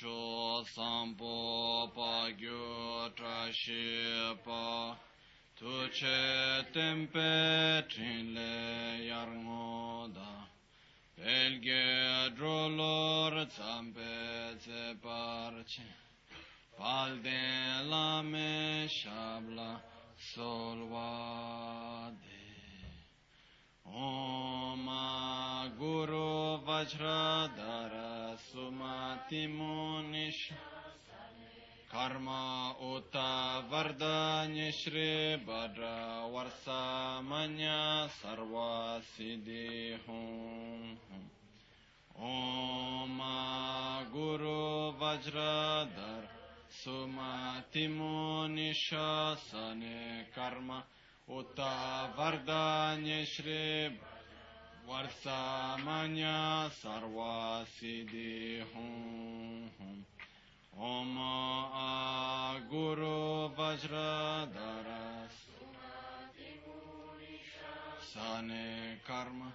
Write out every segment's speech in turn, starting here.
cho sampo pa gyo tra shi pa tu che tempe trin le yar ngo da belge drolor zampe ze parche pal de la me shabla solvade Om Guru Vajradhara Sumati Munish. Karma Uta Vardanya Shri Bhadra Varsa Manya Sarva Siddhi Hum Om Guru Sumati Karma Uta Vardanya Shri Varsamanya Sarva Siddhi Hum Hum. Om A Guru Vajradhara Sane Karma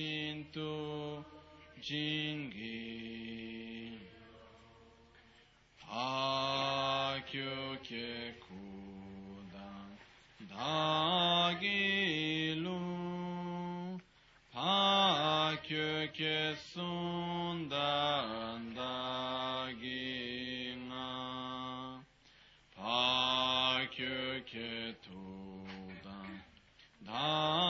cintu jingi Pakyuke kudan dagilu Pakyuke sundan dagina Pakyuke tudan dagi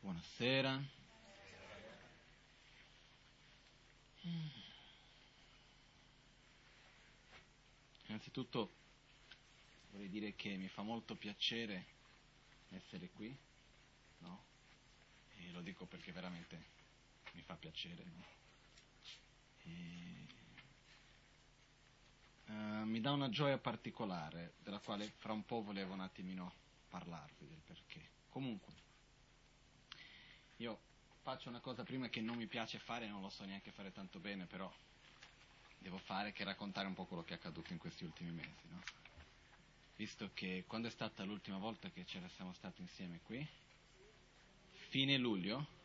Buonasera. Innanzitutto vorrei dire che mi fa molto piacere essere qui, no? E lo dico perché veramente mi fa piacere? E, eh, mi dà una gioia particolare, della quale fra un po' volevo un attimino parlarvi del perché. Comunque, io faccio una cosa prima che non mi piace fare, non lo so neanche fare tanto bene, però devo fare che raccontare un po' quello che è accaduto in questi ultimi mesi, no? Visto che quando è stata l'ultima volta che ce ne siamo stati insieme qui? Fine luglio?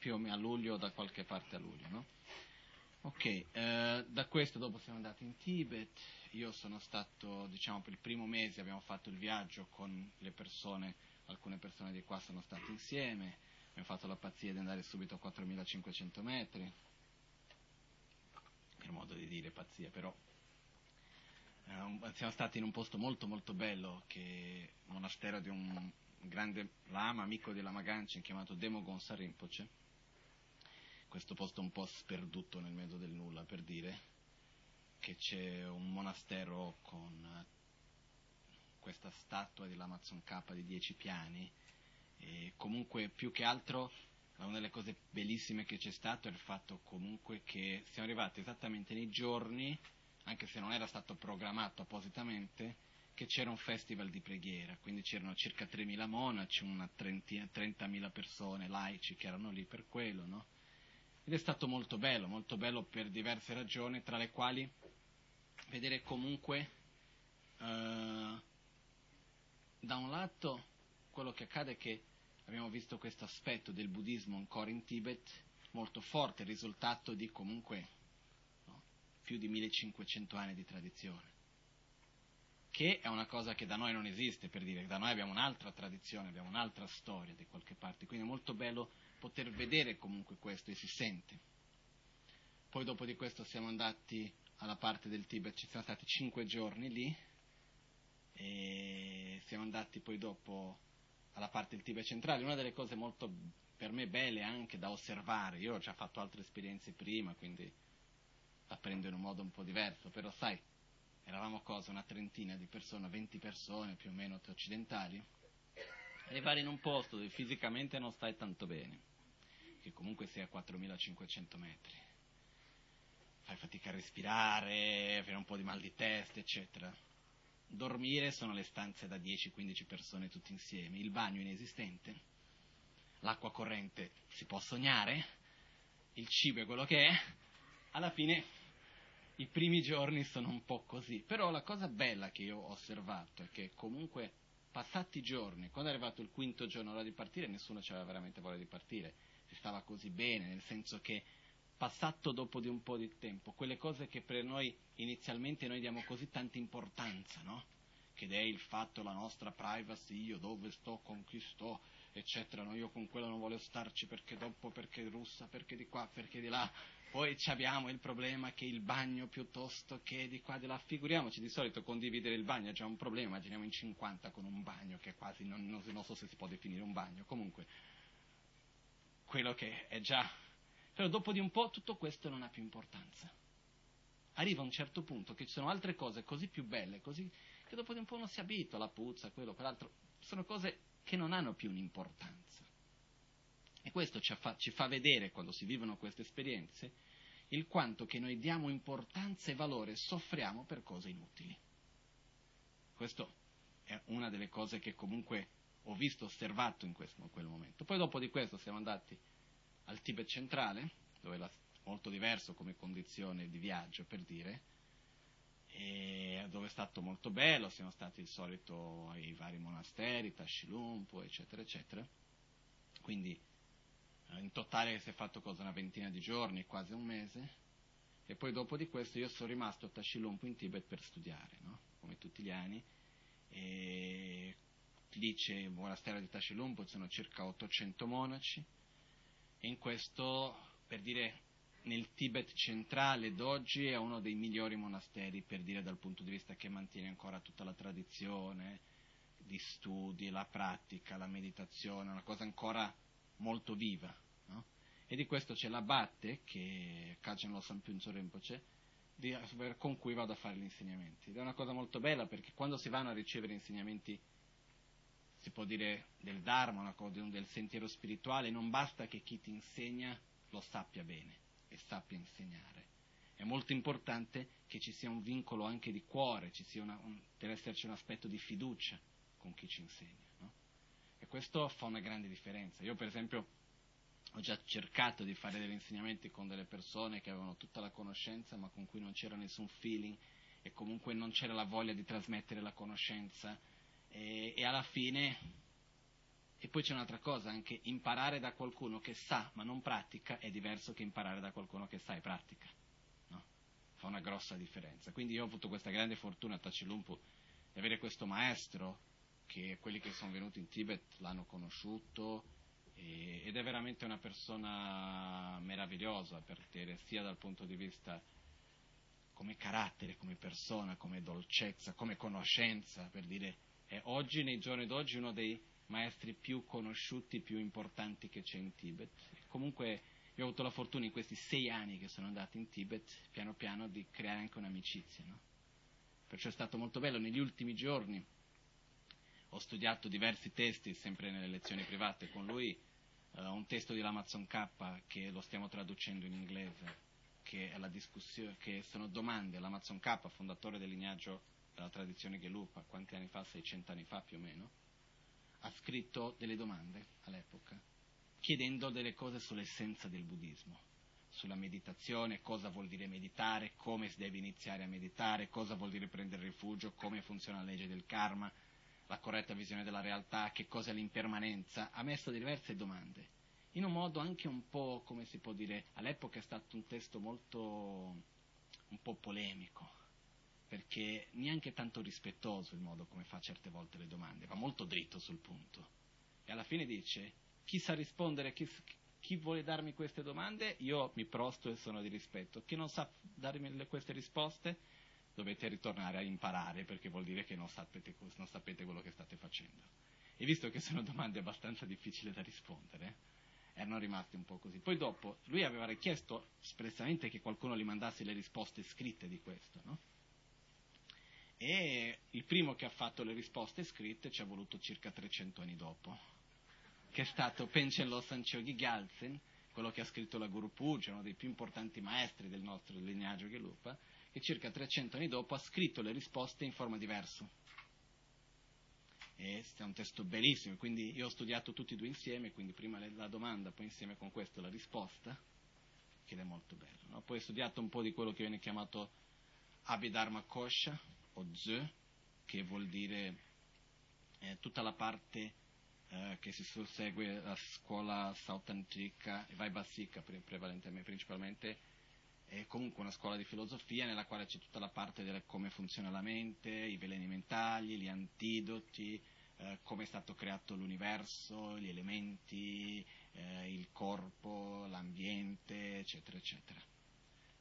Più o meno a luglio, da qualche parte a luglio, no? Ok, eh, da questo dopo siamo andati in Tibet, io sono stato, diciamo, per il primo mese abbiamo fatto il viaggio con le persone, alcune persone di qua sono state insieme, abbiamo fatto la pazzia di andare subito a 4500 metri, per modo di dire, pazzia, però eh, siamo stati in un posto molto molto bello, che è il monastero di un grande lama, amico di Lama Ganchen, chiamato Demogon Sarimpoce, questo posto un po' sperduto nel mezzo del nulla, per dire che c'è un monastero con questa statua di Lamazon K di dieci piani, e comunque più che altro una delle cose bellissime che c'è stato è il fatto comunque che siamo arrivati esattamente nei giorni, anche se non era stato programmato appositamente, che c'era un festival di preghiera, quindi c'erano circa 3.000 monaci, una 30.000 persone laici che erano lì per quello, no? Ed è stato molto bello, molto bello per diverse ragioni, tra le quali vedere comunque uh, da un lato quello che accade è che abbiamo visto questo aspetto del buddismo ancora in Tibet molto forte, risultato di comunque no, più di 1500 anni di tradizione, che è una cosa che da noi non esiste, per dire, da noi abbiamo un'altra tradizione, abbiamo un'altra storia di qualche parte, quindi è molto bello poter vedere comunque questo e si sente. Poi dopo di questo siamo andati alla parte del Tibet, ci siamo stati cinque giorni lì e siamo andati poi dopo alla parte del Tibet centrale. Una delle cose molto per me belle anche da osservare, io ho già fatto altre esperienze prima, quindi la prendo in un modo un po' diverso, però sai, eravamo cosa, una trentina di persone, 20 persone più o meno occidentali, arrivare in un posto dove fisicamente non stai tanto bene, che comunque sei a 4500 metri, fai fatica a respirare, avere un po' di mal di testa, eccetera. Dormire sono le stanze da 10-15 persone tutti insieme, il bagno inesistente, l'acqua corrente si può sognare, il cibo è quello che è, alla fine i primi giorni sono un po' così, però la cosa bella che io ho osservato è che comunque passati i giorni, quando è arrivato il quinto giorno ora di partire, nessuno aveva veramente voglia di partire, si stava così bene, nel senso che passato dopo di un po' di tempo, quelle cose che per noi inizialmente noi diamo così tanta importanza, no? Che è il fatto, la nostra privacy, io dove sto, con chi sto, eccetera, no? io con quello non voglio starci perché dopo, perché russa, perché di qua, perché di là. Poi abbiamo il problema che il bagno piuttosto che di qua, di là. Figuriamoci, di solito condividere il bagno è già un problema, immaginiamo in 50 con un bagno che quasi non, non, non so se si può definire un bagno, comunque quello che è già però dopo di un po' tutto questo non ha più importanza. Arriva un certo punto che ci sono altre cose così più belle, così, che dopo di un po' uno si abitua, la puzza, quello, quell'altro. Sono cose che non hanno più un'importanza. E questo ci fa, ci fa vedere, quando si vivono queste esperienze, il quanto che noi diamo importanza e valore, soffriamo per cose inutili. Questo è una delle cose che comunque ho visto, osservato in, questo, in quel momento. Poi dopo di questo siamo andati al Tibet centrale, dove è molto diverso come condizione di viaggio, per dire, dove è stato molto bello, siamo stati di solito ai vari monasteri, Tashilumpo, eccetera, eccetera. Quindi eh, in totale si è fatto cosa una ventina di giorni, quasi un mese, e poi dopo di questo io sono rimasto a Tashilumpo in Tibet per studiare, no? come tutti gli anni, e c'è il monastero di Tashilumpo, ci sono circa 800 monaci, e in questo, per dire, nel Tibet centrale d'oggi è uno dei migliori monasteri, per dire dal punto di vista che mantiene ancora tutta la tradizione di studi, la pratica, la meditazione, una cosa ancora molto viva. No? E di questo c'è l'abate, che Kajan Lo Sampunzo Rinpoche, con cui vado a fare gli insegnamenti. Ed è una cosa molto bella perché quando si vanno a ricevere insegnamenti si può dire del Dharma, del sentiero spirituale, non basta che chi ti insegna lo sappia bene e sappia insegnare. È molto importante che ci sia un vincolo anche di cuore, una, un, deve esserci un aspetto di fiducia con chi ci insegna. No? E questo fa una grande differenza. Io per esempio ho già cercato di fare degli insegnamenti con delle persone che avevano tutta la conoscenza ma con cui non c'era nessun feeling e comunque non c'era la voglia di trasmettere la conoscenza e, e alla fine, e poi c'è un'altra cosa, anche imparare da qualcuno che sa ma non pratica è diverso che imparare da qualcuno che sa e pratica. No? Fa una grossa differenza. Quindi io ho avuto questa grande fortuna a Tacilumpu di avere questo maestro che quelli che sono venuti in Tibet l'hanno conosciuto ed è veramente una persona meravigliosa per te, sia dal punto di vista come carattere, come persona, come dolcezza, come conoscenza, per dire, è oggi, nei giorni d'oggi, uno dei maestri più conosciuti, più importanti che c'è in Tibet. Comunque io ho avuto la fortuna in questi sei anni che sono andato in Tibet, piano piano, di creare anche un'amicizia, no? Perciò è stato molto bello. Negli ultimi giorni ho studiato diversi testi, sempre nelle lezioni private con lui, uh, un testo di Lamazon K che lo stiamo traducendo in inglese, che, che sono domande. Lamazon K, fondatore del lignaggio della tradizione Gelupa, quanti anni fa? 600 anni fa più o meno, ha scritto delle domande all'epoca, chiedendo delle cose sull'essenza del buddismo, sulla meditazione, cosa vuol dire meditare, come si deve iniziare a meditare, cosa vuol dire prendere rifugio, come funziona la legge del karma, la corretta visione della realtà, che cosa è l'impermanenza, ha messo diverse domande, in un modo anche un po', come si può dire, all'epoca è stato un testo molto, un po' polemico, perché neanche tanto rispettoso il modo come fa certe volte le domande, va molto dritto sul punto. E alla fine dice, chi sa rispondere, chi, chi vuole darmi queste domande, io mi prosto e sono di rispetto. Chi non sa darmi queste risposte, dovete ritornare a imparare perché vuol dire che non sapete, non sapete quello che state facendo. E visto che sono domande abbastanza difficili da rispondere, erano rimasti un po' così. Poi dopo lui aveva richiesto espressamente che qualcuno gli mandasse le risposte scritte di questo, no? E il primo che ha fatto le risposte scritte ci ha voluto circa 300 anni dopo, che è stato Penchen Losang Chogi Gyaltsen, quello che ha scritto la Guru Puja, uno dei più importanti maestri del nostro lignaggio Gelupa, che circa 300 anni dopo ha scritto le risposte in forma diversa. E è un testo bellissimo, quindi io ho studiato tutti e due insieme, quindi prima la domanda, poi insieme con questo la risposta, che è molto bello. No? Poi ho studiato un po' di quello che viene chiamato Abhidharma Kosha, o Z, che vuol dire eh, tutta la parte eh, che si sussegue la scuola sautantrica e Vaibhasika prevalentemente, principalmente, è comunque una scuola di filosofia nella quale c'è tutta la parte di come funziona la mente, i veleni mentali, gli antidoti, eh, come è stato creato l'universo, gli elementi, eh, il corpo, l'ambiente, eccetera, eccetera.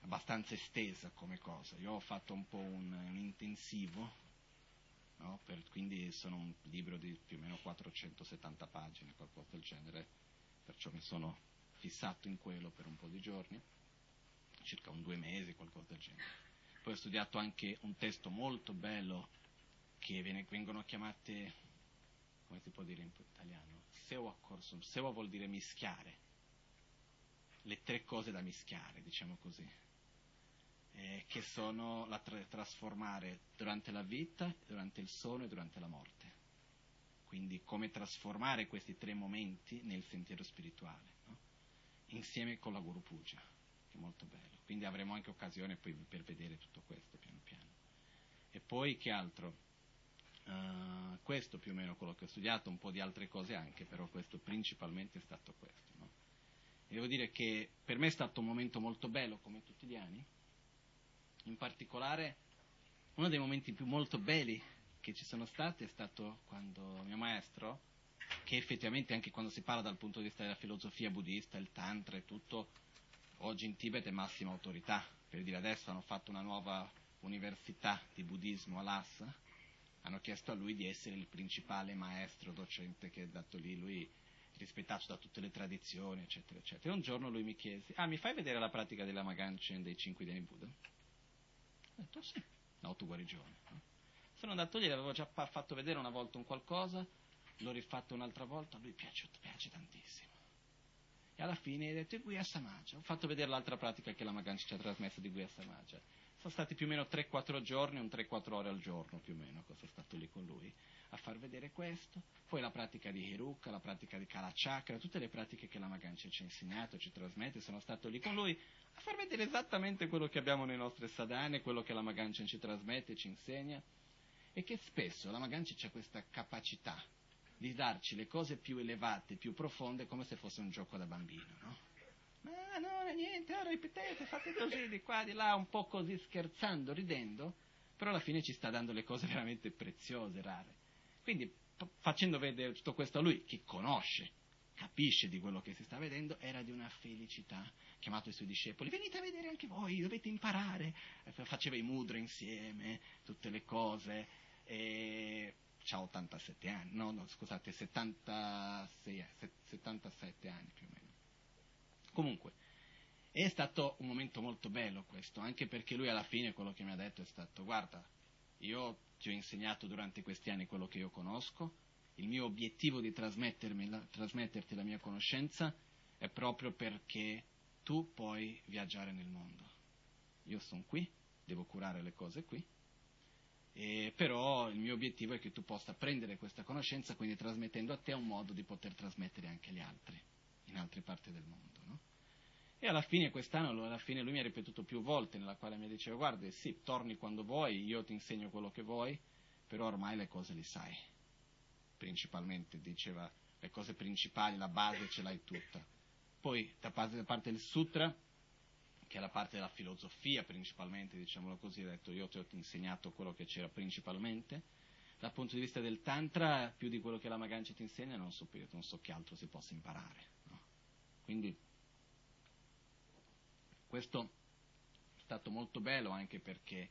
Abbastanza estesa come cosa. Io ho fatto un po' un, un intensivo, no? per, quindi sono un libro di più o meno 470 pagine, qualcosa del genere, perciò mi sono fissato in quello per un po' di giorni circa un due mesi, qualcosa del genere. Poi ho studiato anche un testo molto bello che viene, vengono chiamate, come si può dire in italiano? Sewa corsum. Sewa vuol dire mischiare. Le tre cose da mischiare, diciamo così. Eh, che sono la tra- trasformare durante la vita, durante il sonno e durante la morte. Quindi come trasformare questi tre momenti nel sentiero spirituale, no? insieme con la Guru Puja che è molto bello. Quindi avremo anche occasione poi per vedere tutto questo piano piano. E poi che altro? Uh, questo più o meno quello che ho studiato, un po' di altre cose anche, però questo principalmente è stato questo. No? E devo dire che per me è stato un momento molto bello, come tutti gli anni. In particolare, uno dei momenti più molto belli che ci sono stati è stato quando mio maestro, che effettivamente anche quando si parla dal punto di vista della filosofia buddista, il tantra e tutto, oggi in Tibet è massima autorità, per dire adesso hanno fatto una nuova università di buddismo a Lhasa, hanno chiesto a lui di essere il principale maestro docente che è dato lì, lui rispettato da tutte le tradizioni, eccetera, eccetera. E un giorno lui mi chiese, ah, mi fai vedere la pratica della Maganchen dei cinque dei Buddha? Ho detto sì, l'autoguarigione. No? Sono andato lì, l'avevo già fatto vedere una volta un qualcosa, l'ho rifatto un'altra volta, a lui piace, piace tantissimo e alla fine hai detto Guia Samaja. Ho fatto vedere l'altra pratica che la Maganci ci ha trasmesso di Guia Samaja. Sono stati più o meno 3-4 giorni, un 3-4 ore al giorno più o meno, sono stato lì con lui a far vedere questo. Poi la pratica di Hiruka, la pratica di Kalachakra, tutte le pratiche che la Maganci ci ha insegnato, ci trasmette, sono stato lì con lui a far vedere esattamente quello che abbiamo nei nostri sadhane, quello che la Maganci ci trasmette, ci insegna. E che spesso la Maganci ha questa capacità di darci le cose più elevate, più profonde, come se fosse un gioco da bambino, no? Niente, ora ripetete, fate così, di qua, di là, un po' così scherzando, ridendo, però alla fine ci sta dando le cose veramente preziose, rare. Quindi, facendo vedere tutto questo a lui, che conosce, capisce di quello che si sta vedendo, era di una felicità. Chiamato i suoi discepoli, venite a vedere anche voi, dovete imparare. Faceva i mudra insieme, tutte le cose. E ha 87 anni, no, no scusate, 76, 77 anni più o meno. Comunque, è stato un momento molto bello questo, anche perché lui alla fine quello che mi ha detto è stato, guarda, io ti ho insegnato durante questi anni quello che io conosco, il mio obiettivo di trasmetterti la mia conoscenza è proprio perché tu puoi viaggiare nel mondo. Io sono qui, devo curare le cose qui, eh, però il mio obiettivo è che tu possa prendere questa conoscenza, quindi trasmettendo a te un modo di poter trasmettere anche agli altri, in altre parti del mondo. No? E alla fine quest'anno, alla fine lui mi ha ripetuto più volte, nella quale mi diceva, guarda, sì, torni quando vuoi, io ti insegno quello che vuoi, però ormai le cose le sai. Principalmente, diceva, le cose principali, la base ce l'hai tutta. Poi, da parte, da parte del sutra, che è la parte della filosofia principalmente, diciamolo così, ha detto io ti ho insegnato quello che c'era principalmente. Dal punto di vista del tantra, più di quello che la Magancia ti insegna, non so, non so che altro si possa imparare. No? Quindi questo è stato molto bello anche perché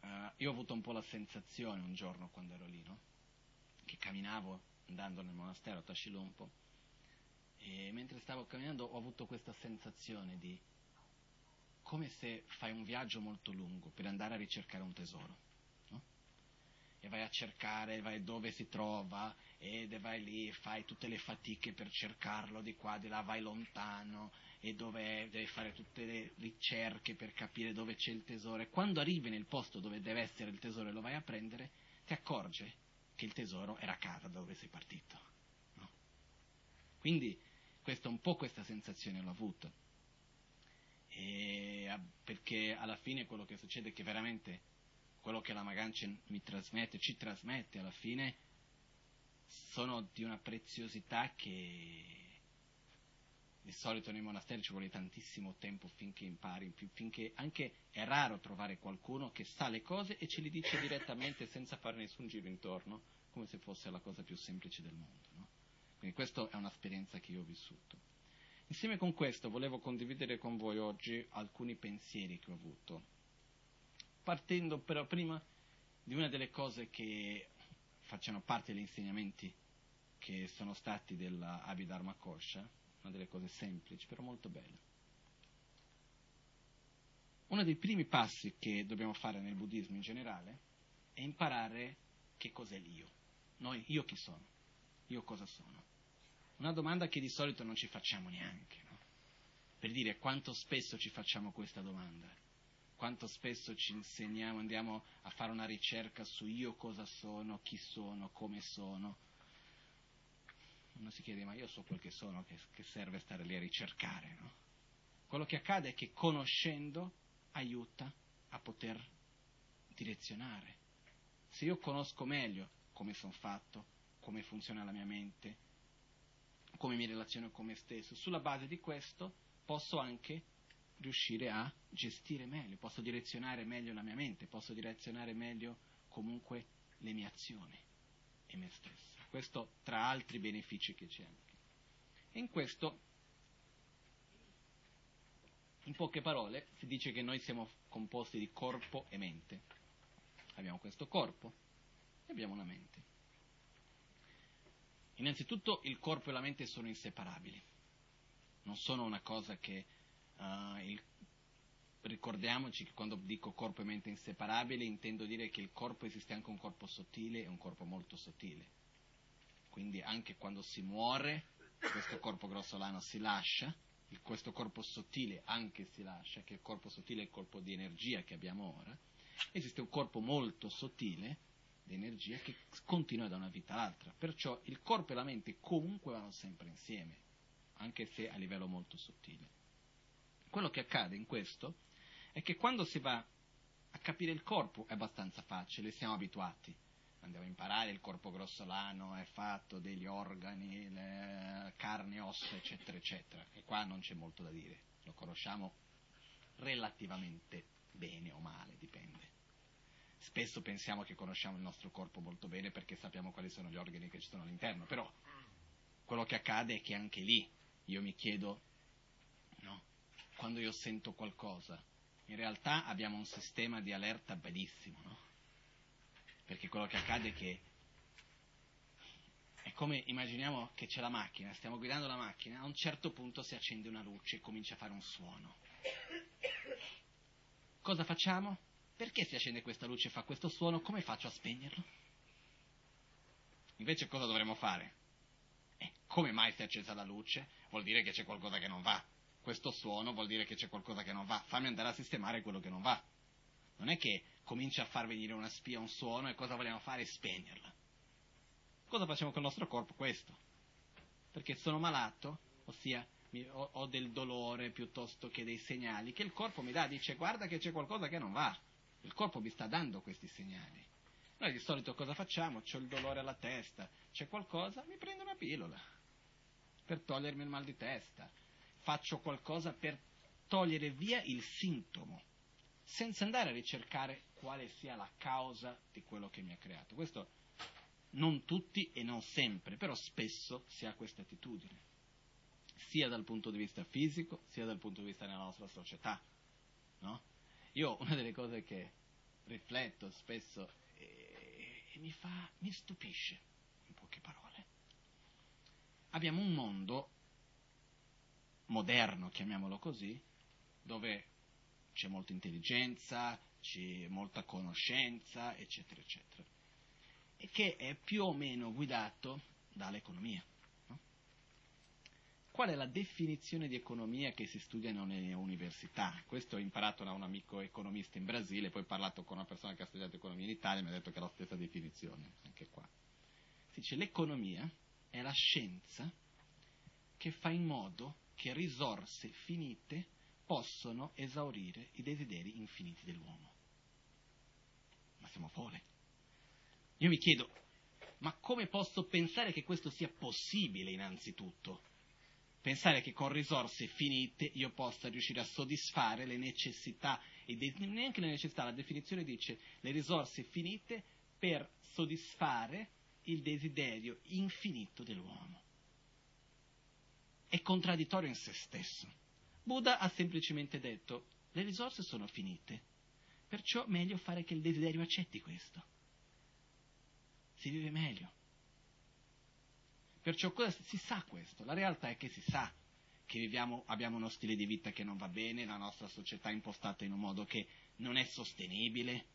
uh, io ho avuto un po' la sensazione un giorno quando ero lì, no? che camminavo andando nel monastero a Tashilompo e mentre stavo camminando ho avuto questa sensazione di come se fai un viaggio molto lungo per andare a ricercare un tesoro. E vai a cercare, vai dove si trova, e vai lì fai tutte le fatiche per cercarlo di qua, di là, vai lontano, e dove devi fare tutte le ricerche per capire dove c'è il tesoro e quando arrivi nel posto dove deve essere il tesoro e lo vai a prendere, ti accorge che il tesoro era a casa da dove sei partito. No? Quindi questo, un po' questa sensazione l'ho avuta. E, perché alla fine quello che succede è che veramente quello che la Magancia mi trasmette, ci trasmette alla fine, sono di una preziosità che di solito nei monasteri ci vuole tantissimo tempo finché impari, finché anche è raro trovare qualcuno che sa le cose e ce le dice direttamente senza fare nessun giro intorno, come se fosse la cosa più semplice del mondo. No? Quindi questa è un'esperienza che io ho vissuto. Insieme con questo volevo condividere con voi oggi alcuni pensieri che ho avuto, partendo però prima di una delle cose che facciano parte degli insegnamenti che sono stati dell'Abhidharma Kosha, una delle cose semplici, però molto belle. Uno dei primi passi che dobbiamo fare nel buddismo in generale è imparare che cos'è l'io. Noi, io chi sono? Io cosa sono? Una domanda che di solito non ci facciamo neanche, no? Per dire quanto spesso ci facciamo questa domanda, quanto spesso ci insegniamo, andiamo a fare una ricerca su io cosa sono, chi sono, come sono, uno si chiede ma io so quel che sono, che, che serve stare lì a ricercare, no? Quello che accade è che conoscendo aiuta a poter direzionare. Se io conosco meglio come sono fatto, come funziona la mia mente, come mi relaziono con me stesso, sulla base di questo posso anche riuscire a gestire meglio, posso direzionare meglio la mia mente, posso direzionare meglio comunque le mie azioni e me stesso. Questo tra altri benefici che c'è anche. E in questo, in poche parole, si dice che noi siamo composti di corpo e mente. Abbiamo questo corpo e abbiamo una mente. Innanzitutto il corpo e la mente sono inseparabili, non sono una cosa che uh, il, ricordiamoci che quando dico corpo e mente inseparabili intendo dire che il corpo esiste anche un corpo sottile e un corpo molto sottile quindi anche quando si muore questo corpo grossolano si lascia, questo corpo sottile anche si lascia, che il corpo sottile è il corpo di energia che abbiamo ora, esiste un corpo molto sottile di energia che continua da una vita all'altra, perciò il corpo e la mente comunque vanno sempre insieme, anche se a livello molto sottile. Quello che accade in questo è che quando si va a capire il corpo è abbastanza facile, siamo abituati andiamo a imparare, il corpo grossolano è fatto degli organi, carne, ossa, eccetera, eccetera. E qua non c'è molto da dire, lo conosciamo relativamente bene o male, dipende. Spesso pensiamo che conosciamo il nostro corpo molto bene perché sappiamo quali sono gli organi che ci sono all'interno, però quello che accade è che anche lì io mi chiedo, no, quando io sento qualcosa, in realtà abbiamo un sistema di allerta bellissimo, no? Perché quello che accade è che è come immaginiamo che c'è la macchina, stiamo guidando la macchina, a un certo punto si accende una luce e comincia a fare un suono. Cosa facciamo? Perché si accende questa luce e fa questo suono? Come faccio a spegnerlo? Invece cosa dovremmo fare? Eh, come mai si è accesa la luce? Vuol dire che c'è qualcosa che non va. Questo suono vuol dire che c'è qualcosa che non va. Fammi andare a sistemare quello che non va. Non è che comincia a far venire una spia un suono e cosa vogliamo fare? Spegnerla. Cosa facciamo con il nostro corpo? Questo. Perché sono malato, ossia ho, del dolore piuttosto che dei segnali che il corpo mi dà, dice guarda che c'è qualcosa che non va. Il corpo mi sta dando questi segnali. Noi di solito cosa facciamo? C'ho il dolore alla testa, c'è qualcosa, mi prendo una pillola per togliermi il mal di testa. Faccio qualcosa per togliere via il sintomo, senza andare a ricercare quale sia la causa di quello che mi ha creato. Questo non tutti e non sempre, però spesso si ha questa attitudine, sia dal punto di vista fisico, sia dal punto di vista della nostra società. No? Io una delle cose che rifletto spesso e, e mi, fa, mi stupisce, in poche parole. Abbiamo un mondo moderno, chiamiamolo così, dove c'è molta intelligenza, c'è molta conoscenza, eccetera, eccetera, e che è più o meno guidato dall'economia. Qual è la definizione di economia che si studia nelle università? Questo ho imparato da un amico economista in Brasile, poi ho parlato con una persona che ha studiato economia in Italia e mi ha detto che è la stessa definizione, anche qua. Si dice l'economia è la scienza che fa in modo che risorse finite possono esaurire i desideri infiniti dell'uomo. Ma siamo folli. Io mi chiedo, ma come posso pensare che questo sia possibile innanzitutto? pensare che con risorse finite io possa riuscire a soddisfare le necessità, e de- neanche le necessità, la definizione dice le risorse finite per soddisfare il desiderio infinito dell'uomo. È contraddittorio in se stesso. Buddha ha semplicemente detto le risorse sono finite, perciò meglio fare che il desiderio accetti questo. Si vive meglio. Perciò si sa questo, la realtà è che si sa che viviamo, abbiamo uno stile di vita che non va bene, la nostra società è impostata in un modo che non è sostenibile,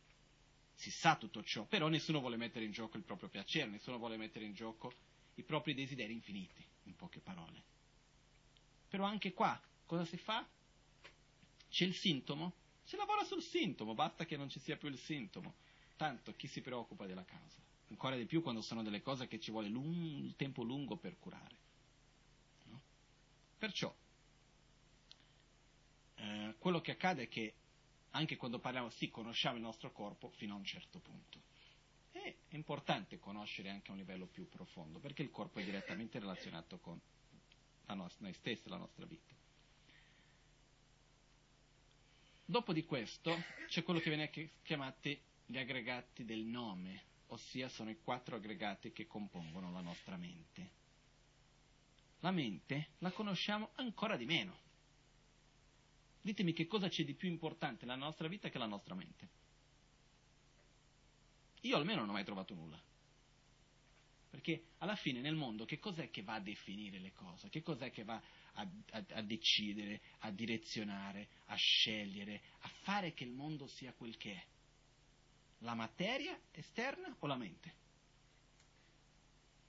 si sa tutto ciò, però nessuno vuole mettere in gioco il proprio piacere, nessuno vuole mettere in gioco i propri desideri infiniti, in poche parole. Però anche qua cosa si fa? C'è il sintomo? Si lavora sul sintomo, basta che non ci sia più il sintomo. Tanto chi si preoccupa della causa? ancora di più quando sono delle cose che ci vuole un tempo lungo per curare. No? Perciò, eh, quello che accade è che anche quando parliamo, sì, conosciamo il nostro corpo fino a un certo punto. È importante conoscere anche a un livello più profondo, perché il corpo è direttamente relazionato con nostra, noi stessi, la nostra vita. Dopo di questo c'è quello che viene chiamati gli aggregati del nome, ossia sono i quattro aggregati che compongono la nostra mente. La mente la conosciamo ancora di meno. Ditemi che cosa c'è di più importante nella nostra vita che la nostra mente. Io almeno non ho mai trovato nulla. Perché alla fine nel mondo che cos'è che va a definire le cose? Che cos'è che va a, a, a, decidere, a direzionare, a scegliere, a fare che il mondo sia quel che è? La materia esterna o la mente?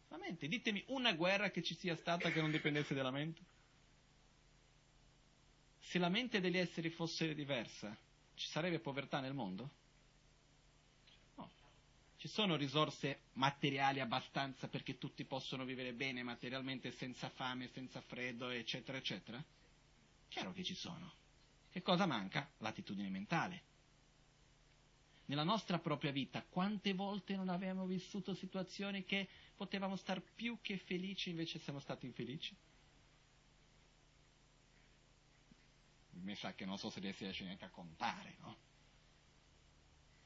La mente. Ditemi una guerra che ci sia stata che non dipendesse dalla mente. Se la mente degli esseri fosse diversa, ci sarebbe povertà nel mondo? Ci sono risorse materiali abbastanza perché tutti possono vivere bene materialmente senza fame, senza freddo, eccetera, eccetera? Chiaro che ci sono. Che cosa manca? L'attitudine mentale nella nostra propria vita, quante volte non abbiamo vissuto situazioni che potevamo star più che felici, invece siamo stati infelici? Mi sa che non so se riesci neanche a contare, no?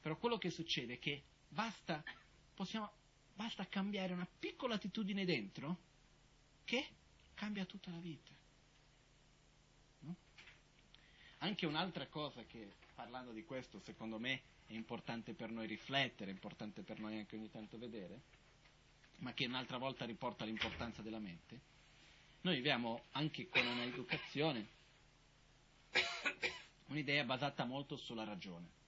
Però quello che succede è che basta, possiamo, basta cambiare una piccola attitudine dentro, che cambia tutta la vita. No? Anche un'altra cosa che, parlando di questo, secondo me è importante per noi riflettere, è importante per noi anche ogni tanto vedere, ma che un'altra volta riporta l'importanza della mente, noi viviamo anche con un'educazione, un'idea basata molto sulla ragione.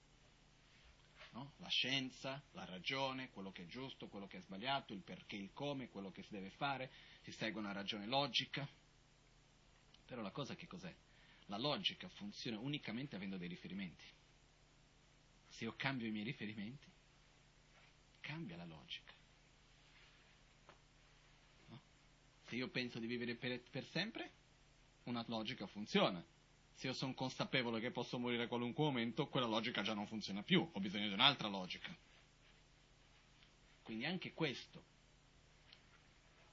No? La scienza, la ragione, quello che è giusto, quello che è sbagliato, il perché, il come, quello che si deve fare, si segue una ragione logica. Però la cosa che cos'è? La logica funziona unicamente avendo dei riferimenti. Se io cambio i miei riferimenti, cambia la logica. No? Se io penso di vivere per, per sempre, una logica funziona. Se io sono consapevole che posso morire a qualunque momento, quella logica già non funziona più, ho bisogno di un'altra logica. Quindi anche questo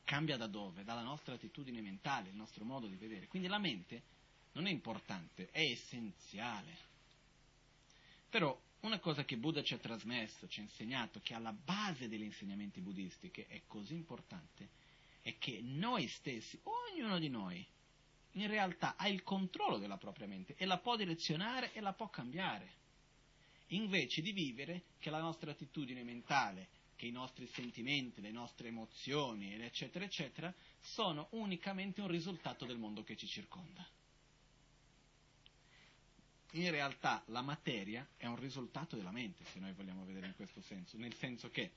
cambia da dove? Dalla nostra attitudine mentale, il nostro modo di vedere. Quindi la mente non è importante, è essenziale. Però una cosa che Buddha ci ha trasmesso, ci ha insegnato, che alla base degli insegnamenti buddistici è così importante, è che noi stessi, ognuno di noi, in realtà ha il controllo della propria mente e la può direzionare e la può cambiare, invece di vivere che la nostra attitudine mentale, che i nostri sentimenti, le nostre emozioni, eccetera, eccetera, sono unicamente un risultato del mondo che ci circonda. In realtà la materia è un risultato della mente, se noi vogliamo vedere in questo senso, nel senso che,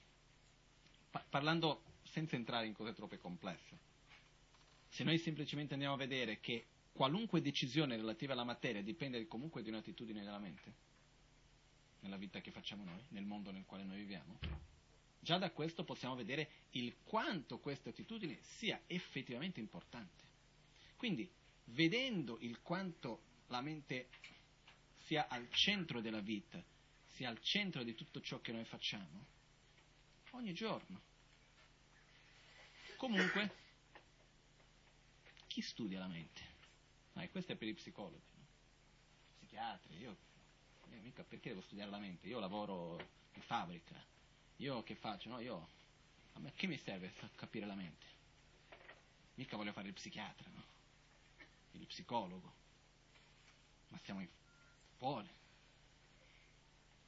pa- parlando senza entrare in cose troppo complesse, se noi semplicemente andiamo a vedere che qualunque decisione relativa alla materia dipende comunque di un'attitudine della mente, nella vita che facciamo noi, nel mondo nel quale noi viviamo, già da questo possiamo vedere il quanto questa attitudine sia effettivamente importante. Quindi, vedendo il quanto la mente sia al centro della vita, sia al centro di tutto ciò che noi facciamo, ogni giorno. Comunque, chi studia la mente? Ah, questo è per i psicologi, no? psichiatri, io, io mica perché devo studiare la mente? Io lavoro in fabbrica, io che faccio? No, io, a me che mi serve capire la mente? Mica voglio fare il psichiatra, no? Il psicologo. Ma siamo in vuole.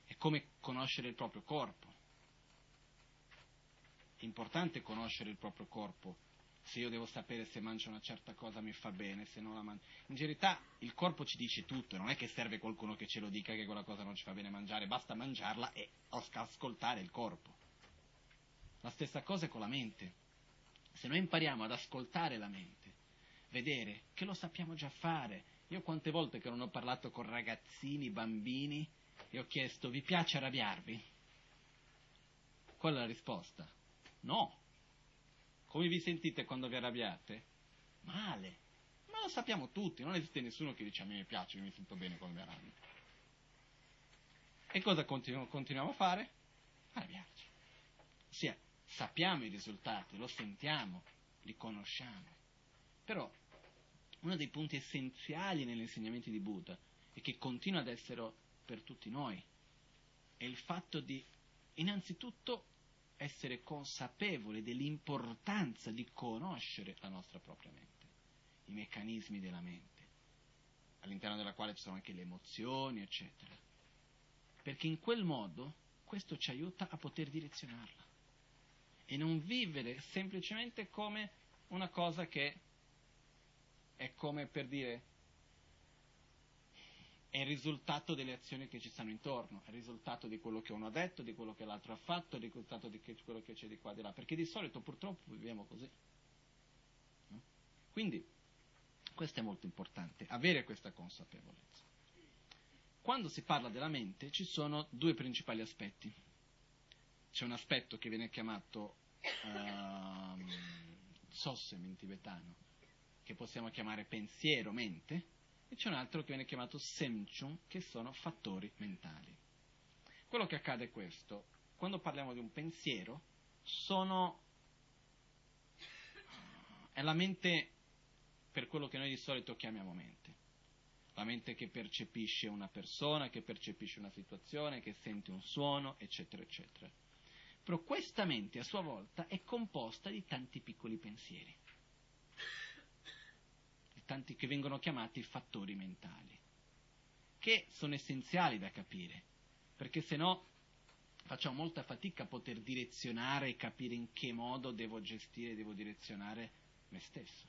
È come conoscere il proprio corpo. È importante conoscere il proprio corpo. Se io devo sapere se mangio una certa cosa mi fa bene, se non la mangio. In verità il corpo ci dice tutto, non è che serve qualcuno che ce lo dica che quella cosa non ci fa bene mangiare, basta mangiarla e ascoltare il corpo. La stessa cosa è con la mente. Se noi impariamo ad ascoltare la mente, vedere che lo sappiamo già fare, io quante volte che non ho parlato con ragazzini, bambini, e ho chiesto, vi piace arrabbiarvi? Qual è la risposta? No. Come vi sentite quando vi arrabbiate? Male. Ma lo sappiamo tutti, non esiste nessuno che dice a me mi piace, mi sento bene quando mi arrabbio. E cosa continu- continuiamo a fare? Arrabbiarci. Ossia, sappiamo i risultati, lo sentiamo, li conosciamo. Però uno dei punti essenziali negli insegnamenti di Buddha e che continua ad essere per tutti noi è il fatto di innanzitutto essere consapevoli dell'importanza di conoscere la nostra propria mente, i meccanismi della mente, all'interno della quale ci sono anche le emozioni, eccetera. Perché in quel modo questo ci aiuta a poter direzionarla e non vivere semplicemente come una cosa che è come per dire è il risultato delle azioni che ci stanno intorno, è il risultato di quello che uno ha detto, di quello che l'altro ha fatto, è il risultato di quello che c'è di qua e di là, perché di solito purtroppo viviamo così. Quindi questo è molto importante, avere questa consapevolezza. Quando si parla della mente ci sono due principali aspetti. C'è un aspetto che viene chiamato uh, sossem in tibetano, che possiamo chiamare pensiero, mente, e c'è un altro che viene chiamato semchun, che sono fattori mentali. Quello che accade è questo, quando parliamo di un pensiero, sono... è la mente per quello che noi di solito chiamiamo mente. La mente che percepisce una persona, che percepisce una situazione, che sente un suono, eccetera, eccetera. Però questa mente a sua volta è composta di tanti piccoli pensieri importanti che vengono chiamati fattori mentali, che sono essenziali da capire, perché se no facciamo molta fatica a poter direzionare e capire in che modo devo gestire, devo direzionare me stesso.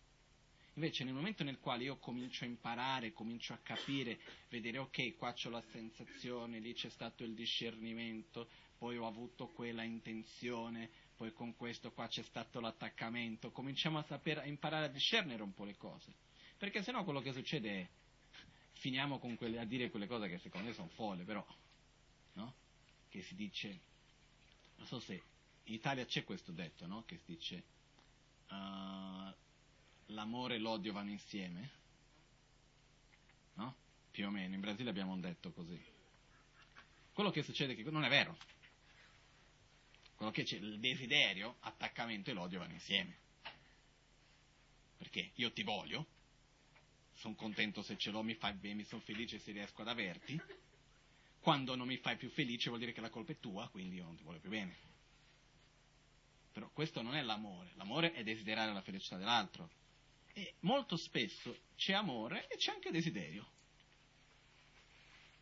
Invece nel momento nel quale io comincio a imparare, comincio a capire, vedere ok, qua c'ho la sensazione, lì c'è stato il discernimento, poi ho avuto quella intenzione, poi con questo qua c'è stato l'attaccamento, cominciamo a, sapere, a imparare a discernere un po' le cose. Perché sennò quello che succede è finiamo quelle, a dire quelle cose che secondo me sono folle, però, no? Che si dice, non so se in Italia c'è questo detto, no? Che si dice uh, l'amore e l'odio vanno insieme, no? Più o meno, in Brasile abbiamo un detto così. Quello che succede è che non è vero. Quello che c'è, il desiderio, attaccamento e l'odio vanno insieme. Perché io ti voglio, sono contento se ce l'ho, mi fai bene, sono felice se riesco ad averti. Quando non mi fai più felice vuol dire che la colpa è tua, quindi io non ti voglio più bene. Però questo non è l'amore, l'amore è desiderare la felicità dell'altro. E molto spesso c'è amore e c'è anche desiderio.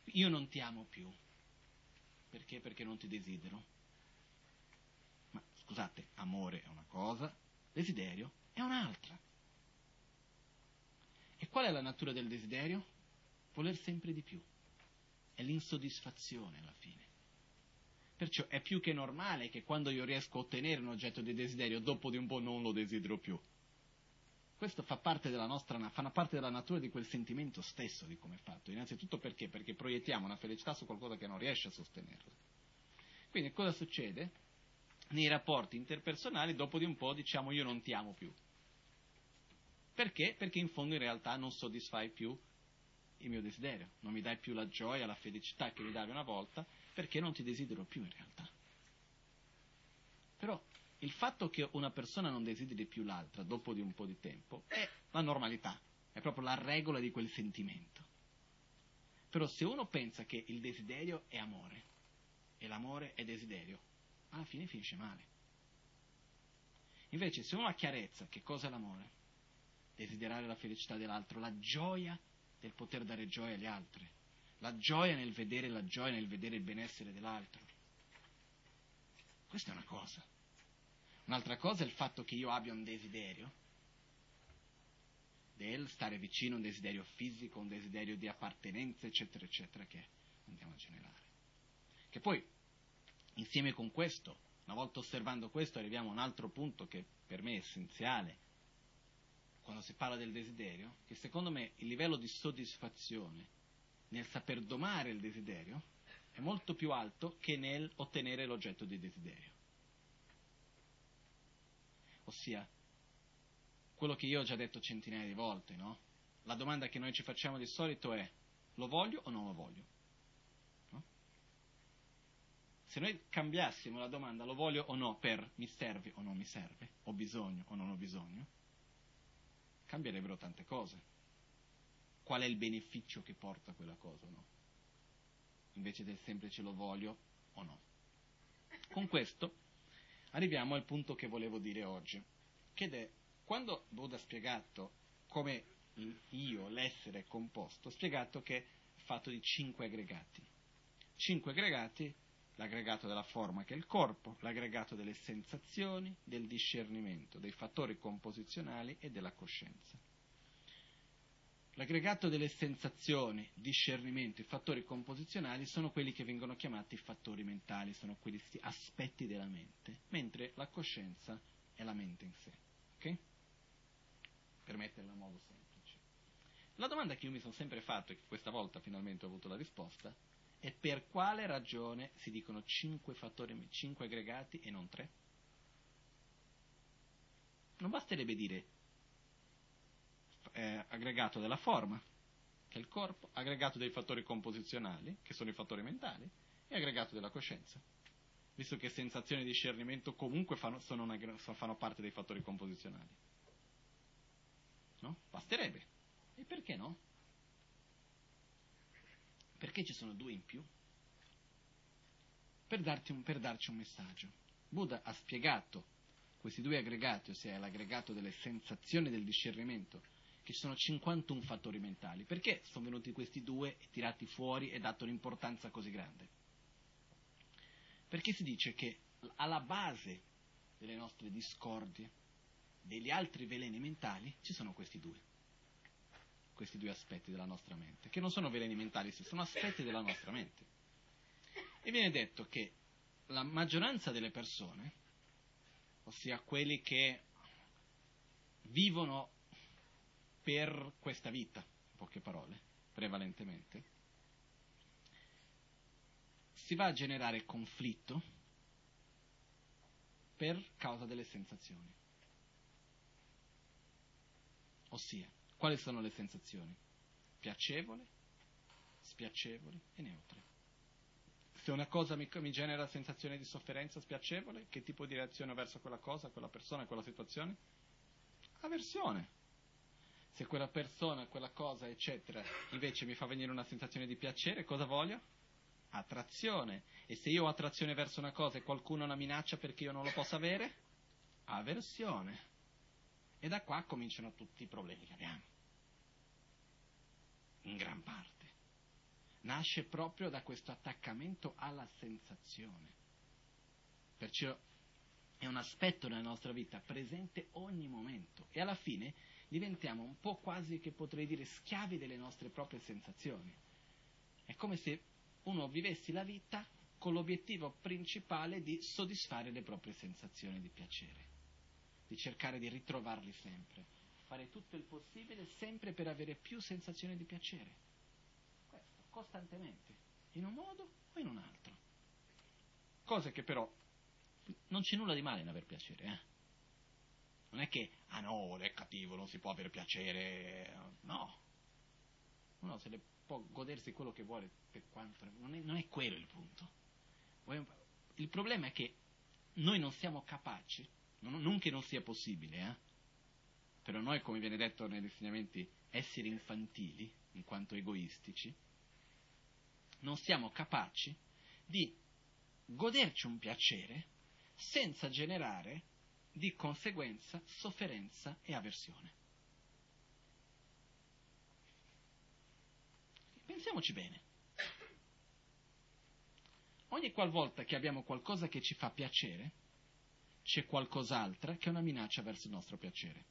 Io non ti amo più. Perché? Perché non ti desidero. Ma scusate, amore è una cosa, desiderio è un'altra. Qual è la natura del desiderio? Voler sempre di più. È l'insoddisfazione alla fine. Perciò è più che normale che quando io riesco a ottenere un oggetto di desiderio, dopo di un po' non lo desidero più. Questo fa parte della nostra, fa parte della natura di quel sentimento stesso di come è fatto. Innanzitutto perché? Perché proiettiamo una felicità su qualcosa che non riesce a sostenerla. Quindi cosa succede? Nei rapporti interpersonali, dopo di un po' diciamo io non ti amo più. Perché? Perché in fondo in realtà non soddisfai più il mio desiderio, non mi dai più la gioia, la felicità che mi davi una volta, perché non ti desidero più in realtà. Però il fatto che una persona non desideri più l'altra dopo di un po' di tempo è la normalità, è proprio la regola di quel sentimento. Però se uno pensa che il desiderio è amore e l'amore è desiderio, alla fine finisce male. Invece se uno ha chiarezza che cosa è l'amore, desiderare la felicità dell'altro, la gioia del poter dare gioia agli altri, la gioia nel vedere la gioia, nel vedere il benessere dell'altro. Questa è una cosa. Un'altra cosa è il fatto che io abbia un desiderio del stare vicino, un desiderio fisico, un desiderio di appartenenza, eccetera, eccetera, che andiamo a generare. Che poi, insieme con questo, una volta osservando questo, arriviamo a un altro punto che per me è essenziale, quando si parla del desiderio, che secondo me il livello di soddisfazione nel saper domare il desiderio è molto più alto che nel ottenere l'oggetto di desiderio. Ossia, quello che io ho già detto centinaia di volte, no? La domanda che noi ci facciamo di solito è lo voglio o non lo voglio? No? Se noi cambiassimo la domanda lo voglio o no per mi serve o non mi serve, ho bisogno o non ho bisogno, cambierebbero tante cose. Qual è il beneficio che porta quella cosa o no? Invece del semplice lo voglio o no. Con questo arriviamo al punto che volevo dire oggi, che è quando Buddha ha spiegato come io, l'essere è composto, ha spiegato che è fatto di cinque aggregati. Cinque aggregati l'aggregato della forma che è il corpo, l'aggregato delle sensazioni, del discernimento, dei fattori composizionali e della coscienza. L'aggregato delle sensazioni, discernimento e fattori composizionali sono quelli che vengono chiamati fattori mentali, sono questi aspetti della mente, mentre la coscienza è la mente in sé. Ok? Per metterla in modo semplice. La domanda che io mi sono sempre fatto e che questa volta finalmente ho avuto la risposta e per quale ragione si dicono cinque fattori, cinque aggregati e non tre? Non basterebbe dire eh, aggregato della forma, che è il corpo, aggregato dei fattori composizionali, che sono i fattori mentali, e aggregato della coscienza. Visto che sensazioni di discernimento comunque fanno, una, fanno parte dei fattori composizionali. No? Basterebbe. E perché no? Perché ci sono due in più? Per, un, per darci un messaggio. Buddha ha spiegato questi due aggregati, ossia l'aggregato delle sensazioni del discernimento che ci sono 51 fattori mentali. Perché sono venuti questi due tirati fuori e dato un'importanza così grande? Perché si dice che alla base delle nostre discordie, degli altri veleni mentali, ci sono questi due. Questi due aspetti della nostra mente, che non sono veleni mentali, sono aspetti della nostra mente. E viene detto che la maggioranza delle persone, ossia quelli che vivono per questa vita, in poche parole, prevalentemente, si va a generare conflitto per causa delle sensazioni. Ossia, quali sono le sensazioni? Piacevoli, spiacevoli e neutre. Se una cosa mi, mi, genera sensazione di sofferenza spiacevole, che tipo di reazione verso quella cosa, quella persona, quella situazione? Aversione se quella persona, quella cosa, eccetera, invece mi fa venire una sensazione di piacere, cosa voglio? Attrazione. E se io ho attrazione verso una cosa e qualcuno la minaccia perché io non lo posso avere? Aversione. E da qua cominciano tutti i problemi che abbiamo. In gran parte. Nasce proprio da questo attaccamento alla sensazione. Perciò è un aspetto nella nostra vita presente ogni momento. E alla fine diventiamo un po' quasi che potrei dire schiavi delle nostre proprie sensazioni. È come se uno vivesse la vita con l'obiettivo principale di soddisfare le proprie sensazioni di piacere, di cercare di ritrovarli sempre, fare tutto il possibile sempre per avere più sensazioni di piacere. Questo, costantemente, in un modo o in un altro. Cose che però non c'è nulla di male in aver piacere, eh? Non è che, ah no, è cattivo, non si può avere piacere. No. Uno se le può godersi quello che vuole per quanto. Non è, non è quello il punto. Il problema è che noi non siamo capaci, non, che non sia possibile, eh? però noi, come viene detto negli insegnamenti, esseri infantili, in quanto egoistici, non siamo capaci di goderci un piacere senza generare di conseguenza sofferenza e avversione. Pensiamoci bene. Ogni qualvolta che abbiamo qualcosa che ci fa piacere, c'è qualcos'altro che è una minaccia verso il nostro piacere.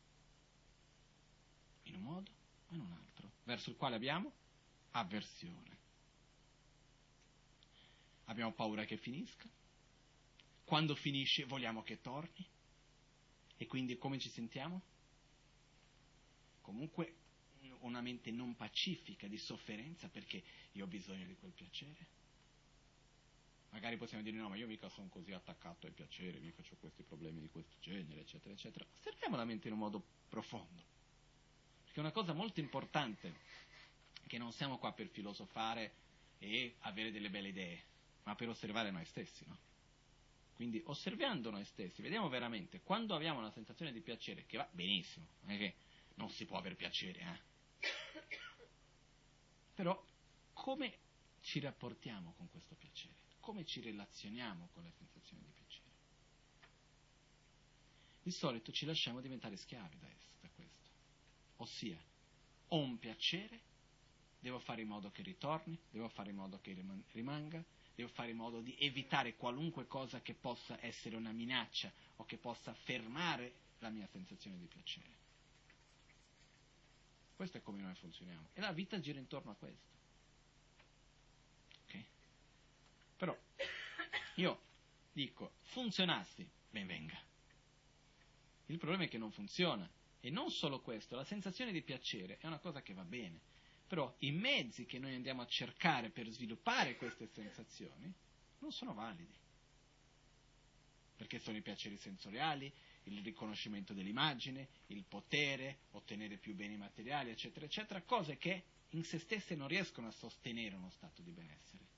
In un modo o in un altro. Verso il quale abbiamo avversione. Abbiamo paura che finisca. Quando finisce vogliamo che torni. E quindi come ci sentiamo? Comunque una mente non pacifica, di sofferenza, perché io ho bisogno di quel piacere. Magari possiamo dire no, ma io mica sono così attaccato al piacere, mica ho questi problemi di questo genere, eccetera, eccetera. Osserviamo la mente in un modo profondo. Perché una cosa molto importante, che non siamo qua per filosofare e avere delle belle idee, ma per osservare noi stessi, no? Quindi osservando noi stessi, vediamo veramente quando abbiamo una sensazione di piacere, che va benissimo, non è che non si può avere piacere, eh? però come ci rapportiamo con questo piacere? Come ci relazioniamo con le sensazioni di piacere? Di solito ci lasciamo diventare schiavi da, da questo. Ossia, ho un piacere, devo fare in modo che ritorni, devo fare in modo che rimanga, devo fare in modo di evitare qualunque cosa che possa essere una minaccia o che possa fermare la mia sensazione di piacere. Questo è come noi funzioniamo. E la vita gira intorno a questo. Ok? Però io dico, funzionassi, ben venga. Il problema è che non funziona. E non solo questo, la sensazione di piacere è una cosa che va bene però i mezzi che noi andiamo a cercare per sviluppare queste sensazioni non sono validi. Perché sono i piaceri sensoriali, il riconoscimento dell'immagine, il potere, ottenere più beni materiali, eccetera, eccetera, cose che in se stesse non riescono a sostenere uno stato di benessere.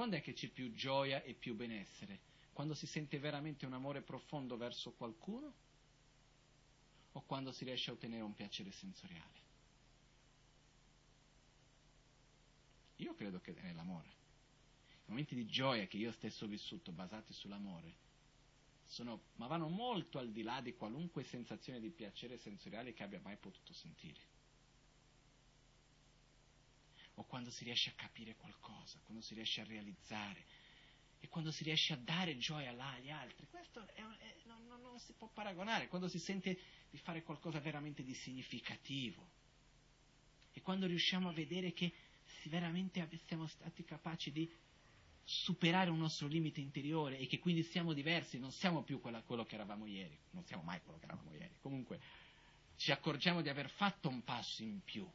Quando è che c'è più gioia e più benessere? Quando si sente veramente un amore profondo verso qualcuno? O quando si riesce a ottenere un piacere sensoriale? Io credo che è l'amore. I momenti di gioia che io stesso ho vissuto basati sull'amore sono, ma vanno molto al di là di qualunque sensazione di piacere sensoriale che abbia mai potuto sentire. O quando si riesce a capire qualcosa, quando si riesce a realizzare, e quando si riesce a dare gioia là agli altri. Questo è, è, non, non, non si può paragonare, quando si sente di fare qualcosa veramente di significativo. E quando riusciamo a vedere che veramente siamo stati capaci di superare un nostro limite interiore e che quindi siamo diversi, non siamo più quella, quello che eravamo ieri, non siamo mai quello che eravamo ieri. Comunque ci accorgiamo di aver fatto un passo in più.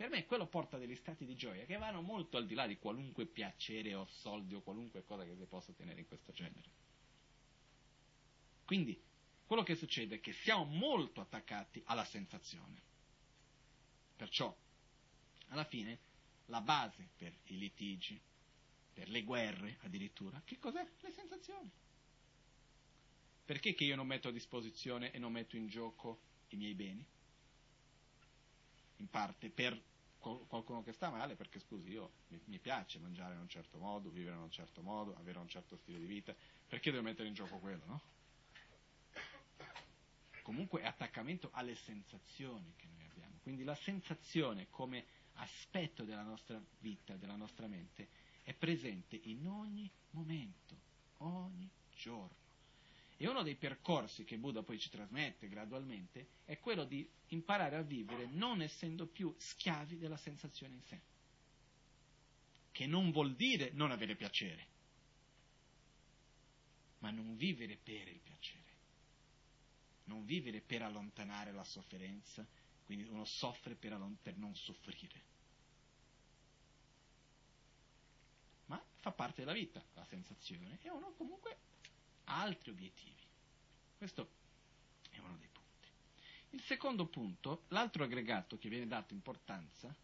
Per me quello porta degli stati di gioia che vanno molto al di là di qualunque piacere o soldi o qualunque cosa che si possa ottenere in questo genere. Quindi quello che succede è che siamo molto attaccati alla sensazione. Perciò, alla fine, la base per i litigi, per le guerre addirittura, che cos'è? Le sensazioni. Perché che io non metto a disposizione e non metto in gioco i miei beni? In parte per qualcuno che sta male, perché scusi, io mi, mi, piace mangiare in un certo modo, vivere in un certo modo, avere un certo stile di vita, perché devo mettere in gioco quello, no? Comunque è attaccamento alle sensazioni che noi abbiamo. Quindi la sensazione come aspetto della nostra vita, della nostra mente, è presente in ogni momento, ogni giorno. E uno dei percorsi che Buddha poi ci trasmette gradualmente è quello di imparare a vivere non essendo più schiavi della sensazione in sé. Che non vuol dire non avere piacere, ma non vivere per il piacere, non vivere per allontanare la sofferenza, quindi uno soffre per, per non soffrire. Ma fa parte della vita la sensazione e uno comunque altri obiettivi. Questo è uno dei punti. Il secondo punto, l'altro aggregato che viene dato importanza,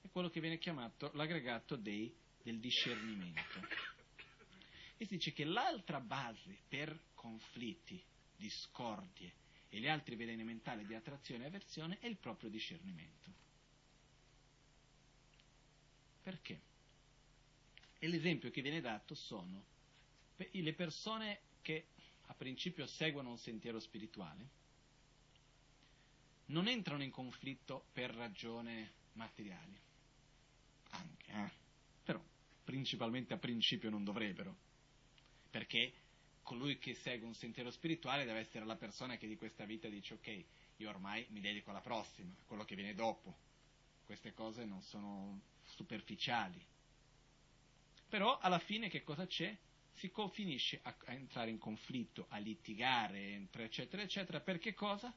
è quello che viene chiamato l'aggregato dei, del discernimento. E si dice che l'altra base per conflitti, discordie e gli altri veleni mentali di attrazione e avversione è il proprio discernimento. Perché? E l'esempio che viene dato sono le persone che a principio seguono un sentiero spirituale non entrano in conflitto per ragioni materiali. Anche, eh? Però principalmente a principio non dovrebbero. Perché colui che segue un sentiero spirituale deve essere la persona che di questa vita dice ok, io ormai mi dedico alla prossima, a quello che viene dopo. Queste cose non sono superficiali. Però alla fine che cosa c'è? Si finisce a, a, entrare in conflitto, a litigare, eccetera, eccetera, perché cosa?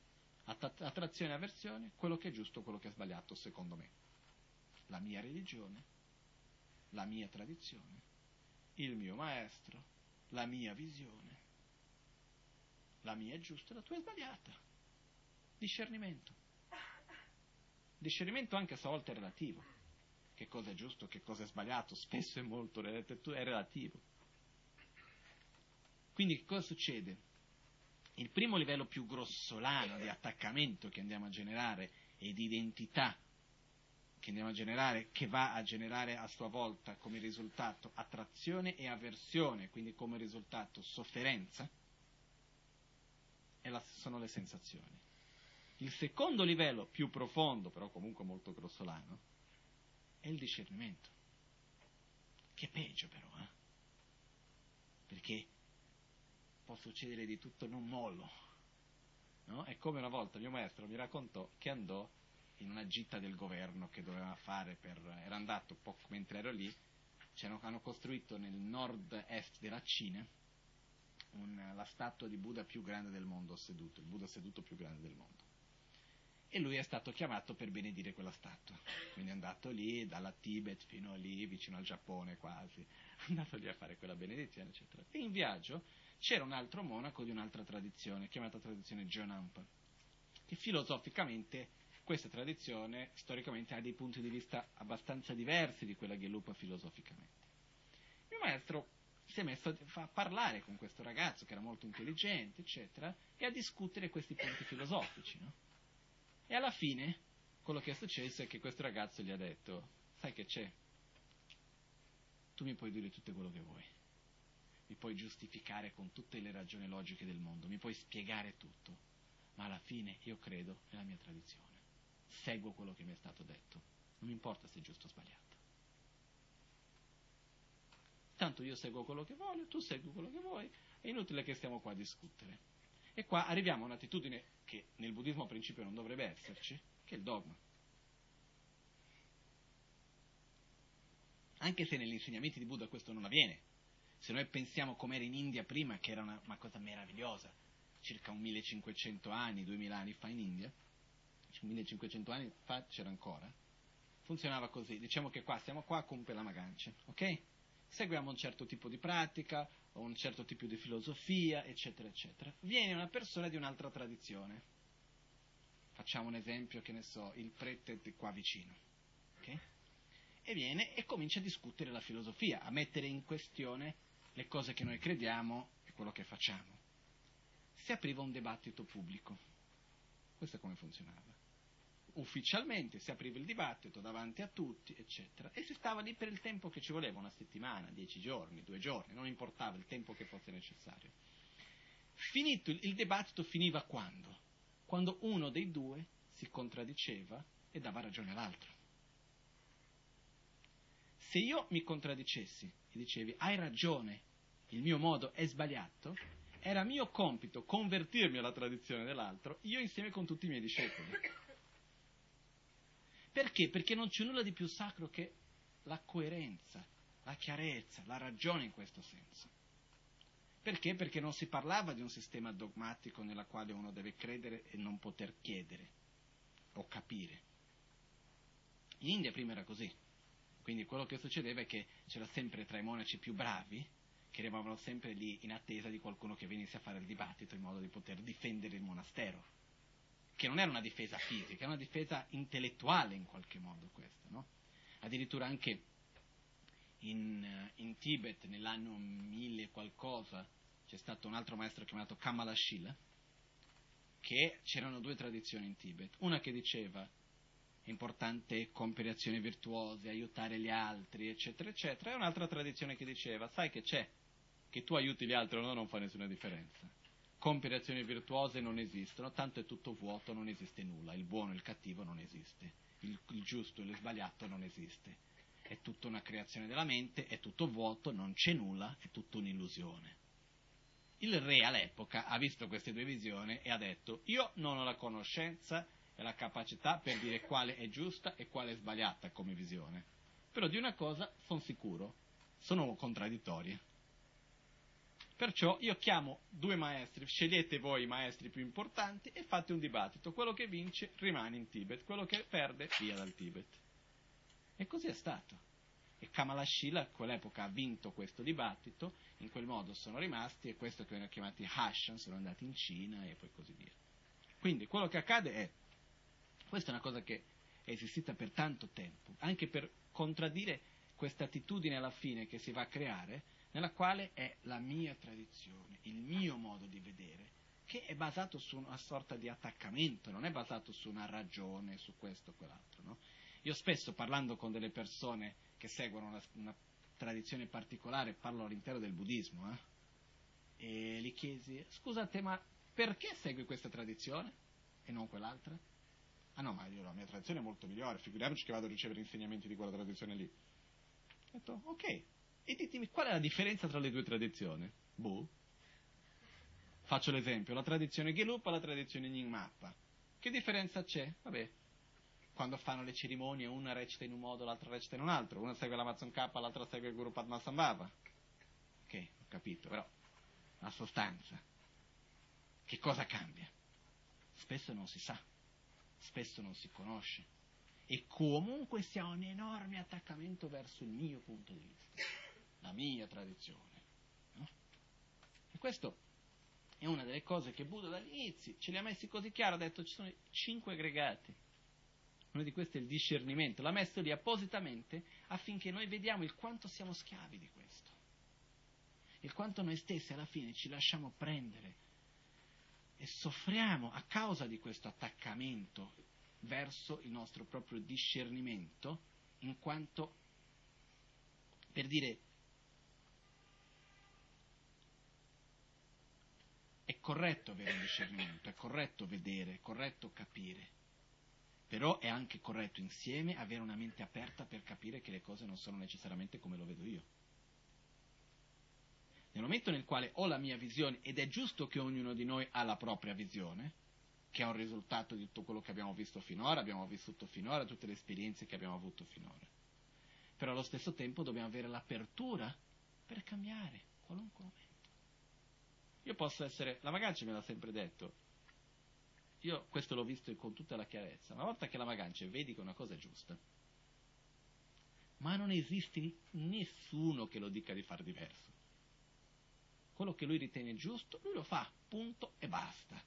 Attrazione e avversione, quello che è giusto, quello che è sbagliato, secondo me. La mia religione, la mia tradizione, il mio maestro, la mia visione. La mia è giusta, la tua è sbagliata. Discernimento. Discernimento anche se a volte è relativo. Che cosa è giusto, che cosa è sbagliato, spesso è molto è relativo. Quindi cosa succede? Il primo livello più grossolano di attaccamento che andiamo a generare e di identità che andiamo a generare, che va a generare a sua volta come risultato attrazione e avversione, quindi come risultato sofferenza, la, sono le sensazioni. Il secondo livello, più profondo, però comunque molto grossolano, è il discernimento. Che peggio però, eh? Perché può succedere di tutto, non mollo. No? È come una volta il mio maestro mi raccontò che andò in una gita del governo che doveva fare per, era andato poco mentre ero lì, hanno costruito nel nord-est della Cina un, la statua di Buddha più grande del mondo seduto, il Buddha seduto più grande del mondo. E lui è stato chiamato per benedire quella statua. Quindi è andato lì, dalla Tibet fino lì, vicino al Giappone quasi, è andato lì a fare quella benedizione, eccetera. E in viaggio c'era un altro monaco di un'altra tradizione, chiamata tradizione Jonampa, che filosoficamente questa tradizione storicamente ha dei punti di vista abbastanza diversi di quella Gelupa filosoficamente. Il mio maestro si è messo a parlare con questo ragazzo che era molto intelligente, eccetera, e a discutere questi punti filosofici. No? E alla fine quello che è successo è che questo ragazzo gli ha detto, sai che c'è? Tu mi puoi dire tutto quello che vuoi, mi puoi giustificare con tutte le ragioni logiche del mondo, mi puoi spiegare tutto, ma alla fine io credo nella mia tradizione, seguo quello che mi è stato detto, non mi importa se è giusto o sbagliato. Tanto io seguo quello che voglio, tu segui quello che vuoi, è inutile che stiamo qua a discutere. E qua arriviamo a un'attitudine che nel buddismo a principio non dovrebbe esserci, che è il dogma. Anche se negli insegnamenti di Buddha questo non avviene. Se noi pensiamo com'era in India prima, che era una, una cosa meravigliosa, circa un 1500 anni, 2000 anni fa in India, 1500 anni fa c'era ancora, funzionava così. Diciamo che qua siamo qua con la Magancia, ok? Seguiamo un certo tipo di pratica, o un certo tipo di filosofia, eccetera, eccetera. Viene una persona di un'altra tradizione. Facciamo un esempio, che ne so, il prete qua vicino. Okay? E viene e comincia a discutere la filosofia, a mettere in questione le cose che noi crediamo e quello che facciamo. Si apriva un dibattito pubblico. Questo è come funzionava ufficialmente si apriva il dibattito davanti a tutti, eccetera, e si stava lì per il tempo che ci voleva, una settimana, dieci giorni, due giorni, non importava il tempo che fosse necessario. Finito il, dibattito finiva quando? Quando uno dei due si contraddiceva e dava ragione all'altro. Se io mi contraddicessi e dicevi hai ragione, il mio modo è sbagliato, era mio compito convertirmi alla tradizione dell'altro, io insieme con tutti i miei discepoli. Perché? Perché non c'è nulla di più sacro che la coerenza, la chiarezza, la ragione in questo senso. Perché? Perché non si parlava di un sistema dogmatico nella quale uno deve credere e non poter chiedere o capire. In India prima era così. Quindi quello che succedeva è che c'era sempre tra i monaci più bravi che eravamo sempre lì in attesa di qualcuno che venisse a fare il dibattito in modo di poter difendere il monastero che non era una difesa fisica, era una difesa intellettuale in qualche modo questa, no? Addirittura anche in, eh, in, Tibet nell'anno 1000 qualcosa c'è stato un altro maestro chiamato Kamala Shila, che c'erano due tradizioni in Tibet, una che diceva importante compiere azioni virtuose, aiutare gli altri, eccetera, eccetera, e un'altra tradizione che diceva, sai che c'è, che tu aiuti gli altri o no non fa nessuna differenza. Compiere azioni virtuose non esistono, tanto è tutto vuoto, non esiste nulla, il buono e il cattivo non esiste, il, il giusto e il sbagliato non esiste, è tutta una creazione della mente, è tutto vuoto, non c'è nulla, è tutta un'illusione. Il re all'epoca ha visto queste due visioni e ha detto io non ho la conoscenza e la capacità per dire quale è giusta e quale è sbagliata come visione, però di una cosa sono sicuro, sono contraddittorie. Perciò io chiamo due maestri, scegliete voi i maestri più importanti e fate un dibattito. Quello che vince rimane in Tibet, quello che perde via dal Tibet. E così è stato. E Kamalashila a quell'epoca ha vinto questo dibattito, in quel modo sono rimasti e questo che vengono chiamati Hashan sono andati in Cina e poi così via. Quindi quello che accade è, questa è una cosa che è esistita per tanto tempo, anche per contraddire questa attitudine alla fine che si va a creare, nella quale è la mia tradizione, il mio modo di vedere, che è basato su una sorta di attaccamento, non è basato su una ragione, su questo o quell'altro. No? Io spesso parlando con delle persone che seguono una, una tradizione particolare, parlo all'interno del buddismo, eh? e gli chiesi, scusate, ma perché segui questa tradizione e non quell'altra? Ah no, ma io la mia tradizione è molto migliore, figuriamoci che vado a ricevere insegnamenti di quella tradizione lì. Ho detto, ok, e ditemi qual è la differenza tra le due tradizioni? Boh. Faccio l'esempio, la tradizione Gelupa e la tradizione Nyingmappa. Che differenza c'è? Vabbè, quando fanno le cerimonie una recita in un modo, l'altra recita in un altro, una segue l'Amazon K, l'altra segue il Guru Padmasambhava. Ok, ho capito, però la sostanza, che cosa cambia? Spesso non si sa, spesso non si conosce e comunque si ha un enorme attaccamento verso il mio punto di vista la mia tradizione. No? E questo è una delle cose che Buddha dall'inizio ce li ha messi così chiaro, ha detto ci sono cinque aggregati. Uno di questi è il discernimento, l'ha messo lì appositamente affinché noi vediamo il quanto siamo schiavi di questo, il quanto noi stessi alla fine ci lasciamo prendere e soffriamo a causa di questo attaccamento verso il nostro proprio discernimento, in quanto, per dire, corretto avere un discernimento, è corretto vedere, è corretto capire, però è anche corretto insieme avere una mente aperta per capire che le cose non sono necessariamente come lo vedo io. Nel momento nel quale ho la mia visione, ed è giusto che ognuno di noi ha la propria visione, che è un risultato di tutto quello che abbiamo visto finora, abbiamo vissuto finora, tutte le esperienze che abbiamo avuto finora. Però allo stesso tempo dobbiamo avere l'apertura per cambiare qualunque momento. Io posso essere, la Magancia me l'ha sempre detto, io questo l'ho visto con tutta la chiarezza, una volta che la Magancia vedi che una cosa è giusta, ma non esiste nessuno che lo dica di far diverso. Quello che lui ritiene giusto, lui lo fa, punto e basta.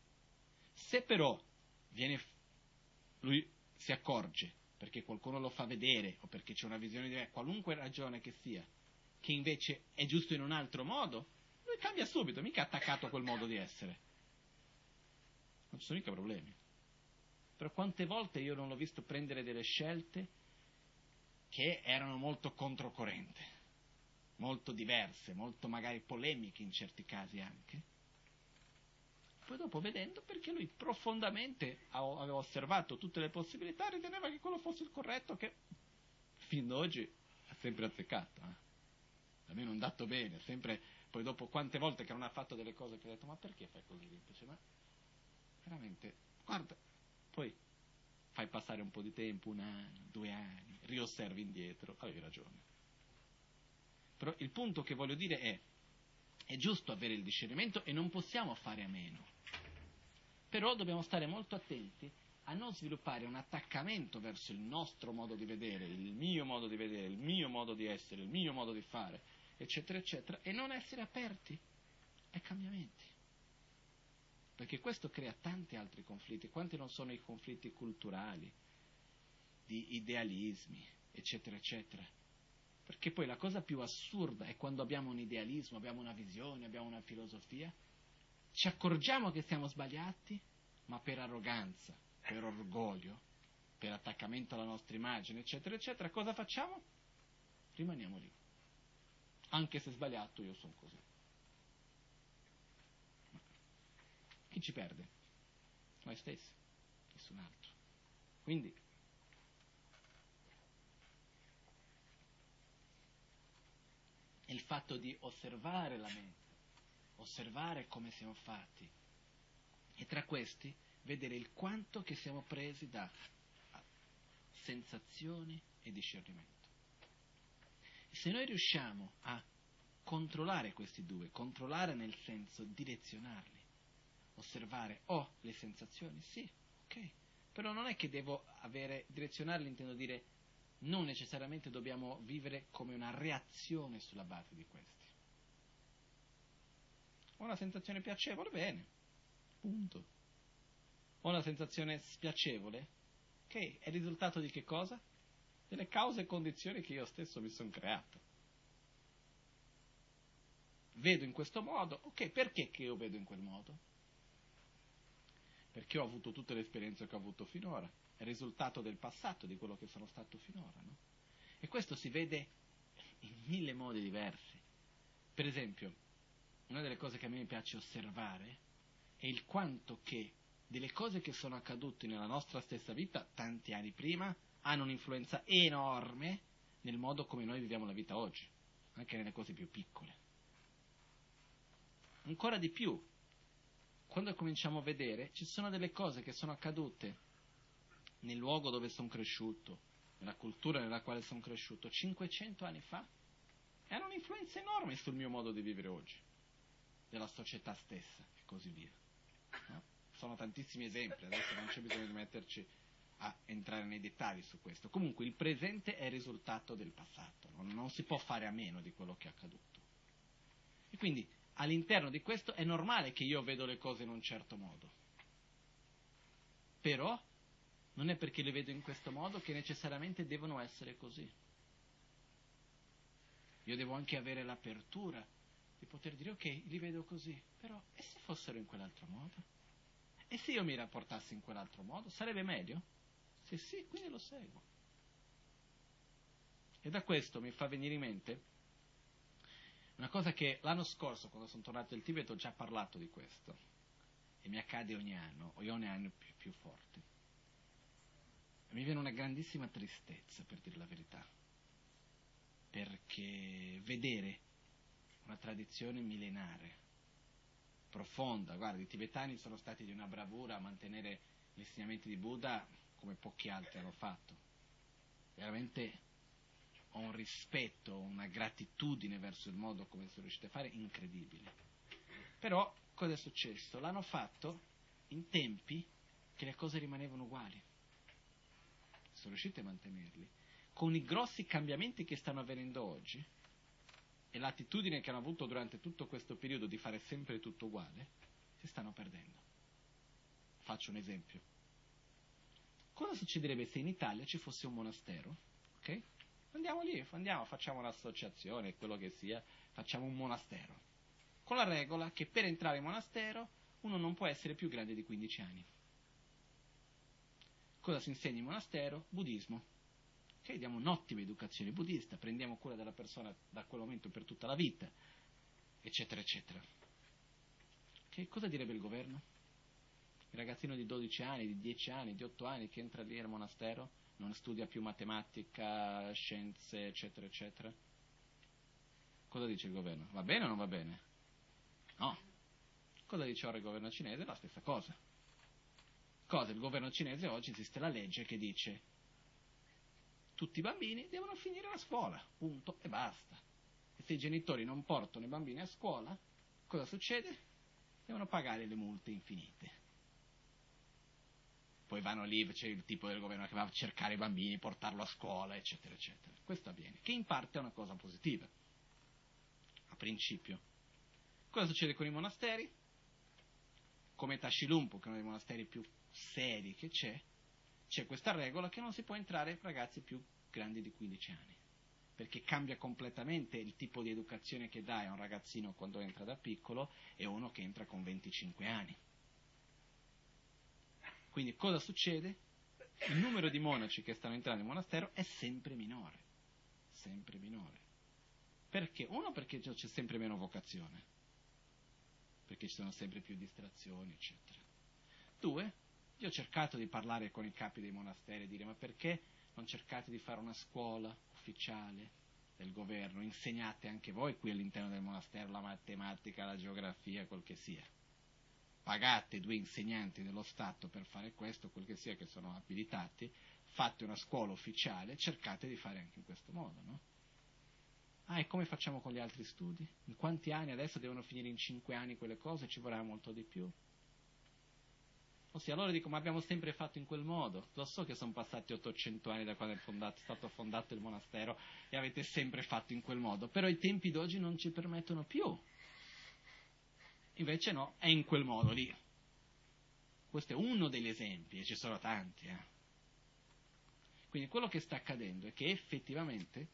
Se però viene, lui si accorge perché qualcuno lo fa vedere o perché c'è una visione diversa, qualunque ragione che sia, che invece è giusto in un altro modo, lui cambia subito, mica attaccato a quel modo di essere. Non ci sono mica problemi. Però quante volte io non l'ho visto prendere delle scelte che erano molto controcorrente, molto diverse, molto magari polemiche in certi casi anche, poi dopo vedendo perché lui profondamente aveva osservato tutte le possibilità, riteneva che quello fosse il corretto che fin ad oggi ha sempre azzeccato. Eh? Non dato bene, sempre, poi dopo quante volte che non ha fatto delle cose che ha detto ma perché fai così? Dice, ma veramente, guarda, poi fai passare un po' di tempo, un anno, due anni, riosservi indietro, avevi ragione. Però il punto che voglio dire è, è giusto avere il discernimento e non possiamo fare a meno. Però dobbiamo stare molto attenti a non sviluppare un attaccamento verso il nostro modo di vedere, il mio modo di vedere, il mio modo di essere, il mio modo di fare, eccetera, eccetera, e non essere aperti ai cambiamenti. Perché questo crea tanti altri conflitti. Quanti non sono i conflitti culturali, di idealismi, eccetera, eccetera. Perché poi la cosa più assurda è quando abbiamo un idealismo, abbiamo una visione, abbiamo una filosofia, ci accorgiamo che siamo sbagliati, ma per arroganza, per orgoglio, per attaccamento alla nostra immagine, eccetera, eccetera, cosa facciamo? Rimaniamo lì. Anche se sbagliato io sono così. Chi ci perde? Noi stessi, nessun altro. Quindi, il fatto di osservare la mente, osservare come siamo fatti e tra questi vedere il quanto che siamo presi da sensazioni e discernimento. Se noi riusciamo a controllare questi due, controllare nel senso direzionarli, osservare, ho oh, le sensazioni, sì, ok, però non è che devo avere, direzionarli intendo dire, non necessariamente dobbiamo vivere come una reazione sulla base di questi. Ho una sensazione piacevole, bene, punto. Ho una sensazione spiacevole, ok, è il risultato di che cosa? Delle cause e condizioni che io stesso mi sono creato. Vedo in questo modo, ok, perché che io vedo in quel modo? perché ho avuto tutte le esperienze che ho avuto finora, è risultato del passato, di quello che sono stato finora. No? E questo si vede in mille modi diversi. Per esempio, una delle cose che a me piace osservare è il quanto che delle cose che sono accadute nella nostra stessa vita tanti anni prima hanno un'influenza enorme nel modo come noi viviamo la vita oggi, anche nelle cose più piccole. Ancora di più, quando cominciamo a vedere, ci sono delle cose che sono accadute nel luogo dove sono cresciuto, nella cultura nella quale sono cresciuto, 500 anni fa, e hanno un'influenza enorme sul mio modo di vivere oggi, della società stessa e così via. No? Sono tantissimi esempi, adesso non c'è bisogno di metterci a entrare nei dettagli su questo. Comunque il presente è il risultato del passato, non, non si può fare a meno di quello che è accaduto. E quindi all'interno di questo è normale che io vedo le cose in un certo modo. Però non è perché le vedo in questo modo che necessariamente devono essere così. Io devo anche avere l'apertura di poter dire ok, li vedo così, però e se fossero in quell'altro modo? E se io mi rapportassi in quell'altro modo? Sarebbe meglio? Se sì, quindi lo seguo. E da questo mi fa venire in mente una cosa che l'anno scorso, quando sono tornato in Tibet, ho già parlato di questo. e mi accade ogni anno, o ogni anno più, più forte, mi viene una grandissima tristezza, per dire la verità, perché vedere una tradizione millenaria, profonda, guarda, i tibetani sono stati di una bravura a mantenere gli insegnamenti di Buddha come pochi altri hanno fatto. Veramente ho un rispetto, una gratitudine verso il modo come sono riusciti a fare incredibile. Però cosa è successo? L'hanno fatto in tempi che le cose rimanevano uguali sono riusciti a mantenerli, con i grossi cambiamenti che stanno avvenendo oggi e l'attitudine che hanno avuto durante tutto questo periodo di fare sempre tutto uguale, si stanno perdendo. Faccio un esempio. Cosa succederebbe se in Italia ci fosse un monastero? Ok? Andiamo lì, andiamo, facciamo un'associazione, quello che sia, facciamo un monastero. Con la regola che per entrare in monastero uno non può essere più grande di 15 anni. Cosa si insegna in monastero? Buddismo. Ok, diamo un'ottima educazione buddista, prendiamo cura della persona da quel momento per tutta la vita, eccetera, eccetera. Che cosa direbbe il governo? Il ragazzino di 12 anni, di 10 anni, di 8 anni che entra lì al monastero, non studia più matematica, scienze, eccetera, eccetera. Cosa dice il governo? Va bene o non va bene? No. Cosa dice ora il governo cinese? La stessa cosa. Cosa? Il governo cinese oggi esiste la legge che dice tutti i bambini devono finire la scuola, punto e basta. E se i genitori non portano i bambini a scuola, cosa succede? Devono pagare le multe infinite. Poi vanno lì, c'è il tipo del governo che va a cercare i bambini, portarlo a scuola, eccetera, eccetera. Questo avviene, che in parte è una cosa positiva, a principio. Cosa succede con i monasteri? Come Tashilumpo, che è uno dei monasteri più seri che c'è, c'è questa regola che non si può entrare ragazzi più grandi di 15 anni, perché cambia completamente il tipo di educazione che dai a un ragazzino quando entra da piccolo e uno che entra con 25 anni. Quindi cosa succede? Il numero di monaci che stanno entrando in monastero è sempre minore, sempre minore. Perché? Uno perché c'è sempre meno vocazione, perché ci sono sempre più distrazioni, eccetera. Due, io ho cercato di parlare con i capi dei monasteri e dire ma perché non cercate di fare una scuola ufficiale del governo, insegnate anche voi qui all'interno del monastero la matematica, la geografia, quel che sia. Pagate due insegnanti dello Stato per fare questo, quel che sia, che sono abilitati, fate una scuola ufficiale, cercate di fare anche in questo modo, no? Ah, e come facciamo con gli altri studi? In quanti anni adesso devono finire in cinque anni quelle cose? Ci vorrà molto di più? Ossia, allora dico, ma abbiamo sempre fatto in quel modo. Lo so che sono passati 800 anni da quando è, fondato, è stato fondato il monastero e avete sempre fatto in quel modo, però i tempi d'oggi non ci permettono più. Invece no, è in quel modo lì. Questo è uno degli esempi, e ci sono tanti. Eh. Quindi quello che sta accadendo è che effettivamente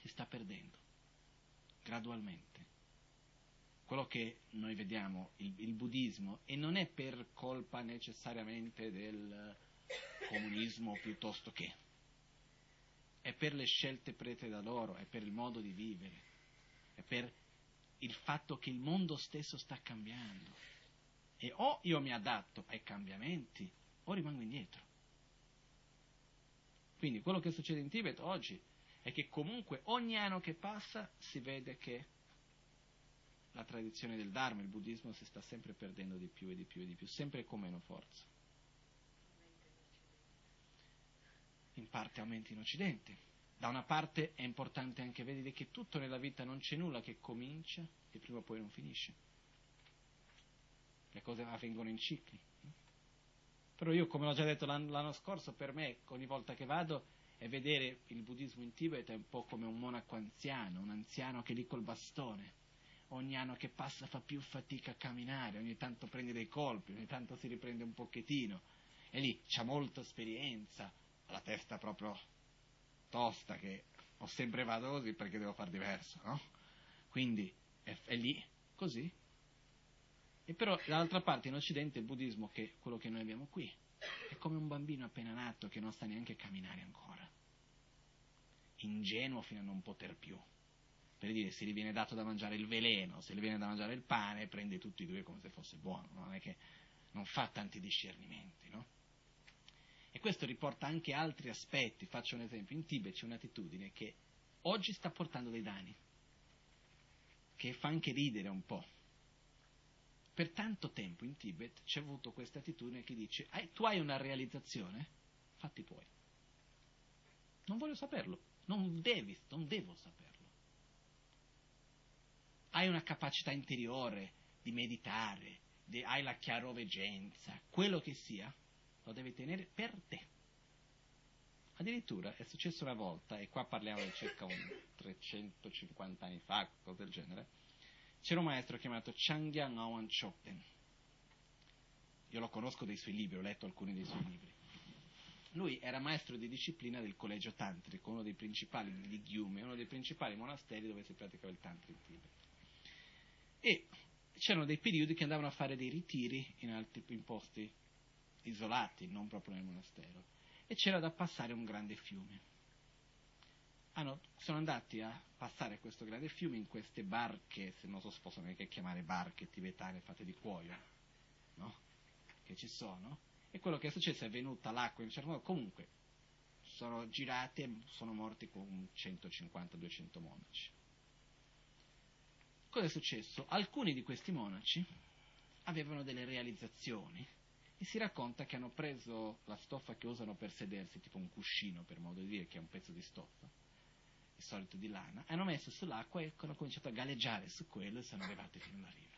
si sta perdendo, gradualmente quello che noi vediamo, il, il, buddismo, e non è per colpa necessariamente del comunismo piuttosto che, è per le scelte prete da loro, è per il modo di vivere, è per il fatto che il mondo stesso sta cambiando. E o io mi adatto ai cambiamenti o rimango indietro. Quindi quello che succede in Tibet oggi è che comunque ogni anno che passa si vede che la tradizione del Dharma, il buddismo si sta sempre perdendo di più e di più e di più, sempre con meno forza. In parte aumenta in Occidente. Da una parte è importante anche vedere che tutto nella vita non c'è nulla che comincia e prima o poi non finisce. Le cose avvengono in cicli. Però io, come l'ho già detto l'anno, l'anno scorso, per me, ogni volta che vado, è vedere il buddismo in Tibet è un po' come un monaco anziano, un anziano che lì col bastone ogni anno che passa fa più fatica a camminare, ogni tanto prende dei colpi, ogni tanto si riprende un pochettino. E lì c'ha molta esperienza, ha la testa proprio tosta che ho sempre vado così perché devo fare diverso, no? Quindi è, è lì, così. E però dall'altra parte in Occidente il buddismo, che è quello che noi abbiamo qui, è come un bambino appena nato che non sta neanche camminare ancora. Ingenuo fino a non poter più per dire se gli viene dato da mangiare il veleno, se gli viene da mangiare il pane, prende tutti e due come se fosse buono, non è che non fa tanti discernimenti, no? E questo riporta anche altri aspetti, faccio un esempio, in Tibet c'è un'attitudine che oggi sta portando dei danni, che fa anche ridere un po'. Per tanto tempo in Tibet c'è avuto questa attitudine che dice, tu hai una realizzazione? Fatti tuoi. Non voglio saperlo, non devi, non devo saperlo. Hai una capacità interiore di meditare, di, hai la chiaroveggenza, quello che sia, lo devi tenere per te. Addirittura è successo una volta, e qua parliamo di circa un 350 anni fa, qualcosa del genere, c'era un maestro chiamato Changyang Awan Chokden. Io lo conosco dei suoi libri, ho letto alcuni dei suoi libri. Lui era maestro di disciplina del collegio tantrico, uno dei principali di Gyume, uno dei principali monasteri dove si praticava il tantra in Tibet. E c'erano dei periodi che andavano a fare dei ritiri in altri in posti isolati, non proprio nel monastero, e c'era da passare un grande fiume. Hanno, sono andati a passare questo grande fiume in queste barche, se non so se possono neanche chiamare barche tibetane fatte di cuoio, no? Che ci sono. E quello che è successo è venuta l'acqua in un certo modo. Comunque, sono girati e sono morti con 150-200 monaci. Cosa è successo? Alcuni di questi monaci avevano delle realizzazioni e si racconta che hanno preso la stoffa che usano per sedersi, tipo un cuscino per modo di dire, che è un pezzo di stoffa, il solito di lana, hanno messo sull'acqua e hanno cominciato a galleggiare su quello e sono arrivati fino alla riva.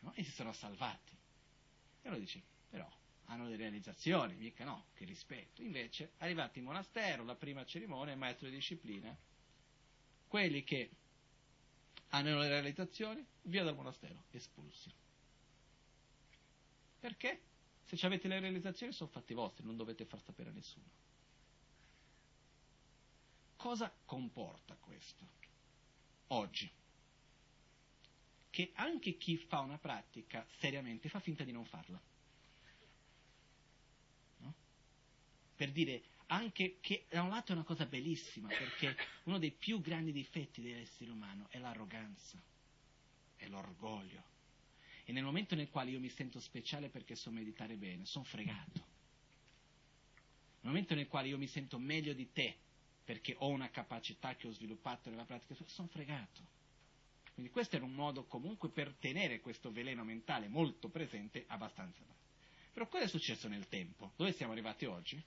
No? E si sono salvati. E uno dice, però hanno delle realizzazioni, mica no, che rispetto. Invece, arrivati in monastero, la prima cerimonia, maestro di disciplina, quelli che hanno le realizzazioni, via dal monastero, espulsi. Perché? Se avete le realizzazioni sono fatti vostri, non dovete far sapere a nessuno. Cosa comporta questo? Oggi. Che anche chi fa una pratica seriamente fa finta di non farla. No? Per dire anche che da un lato è una cosa bellissima, perché uno dei più grandi difetti dell'essere umano è l'arroganza, è l'orgoglio e nel momento nel quale io mi sento speciale perché so meditare bene, sono fregato. Nel momento nel quale io mi sento meglio di te perché ho una capacità che ho sviluppato nella pratica, sono fregato. Quindi questo era un modo comunque per tenere questo veleno mentale molto presente abbastanza. Però cosa è successo nel tempo? Dove siamo arrivati oggi?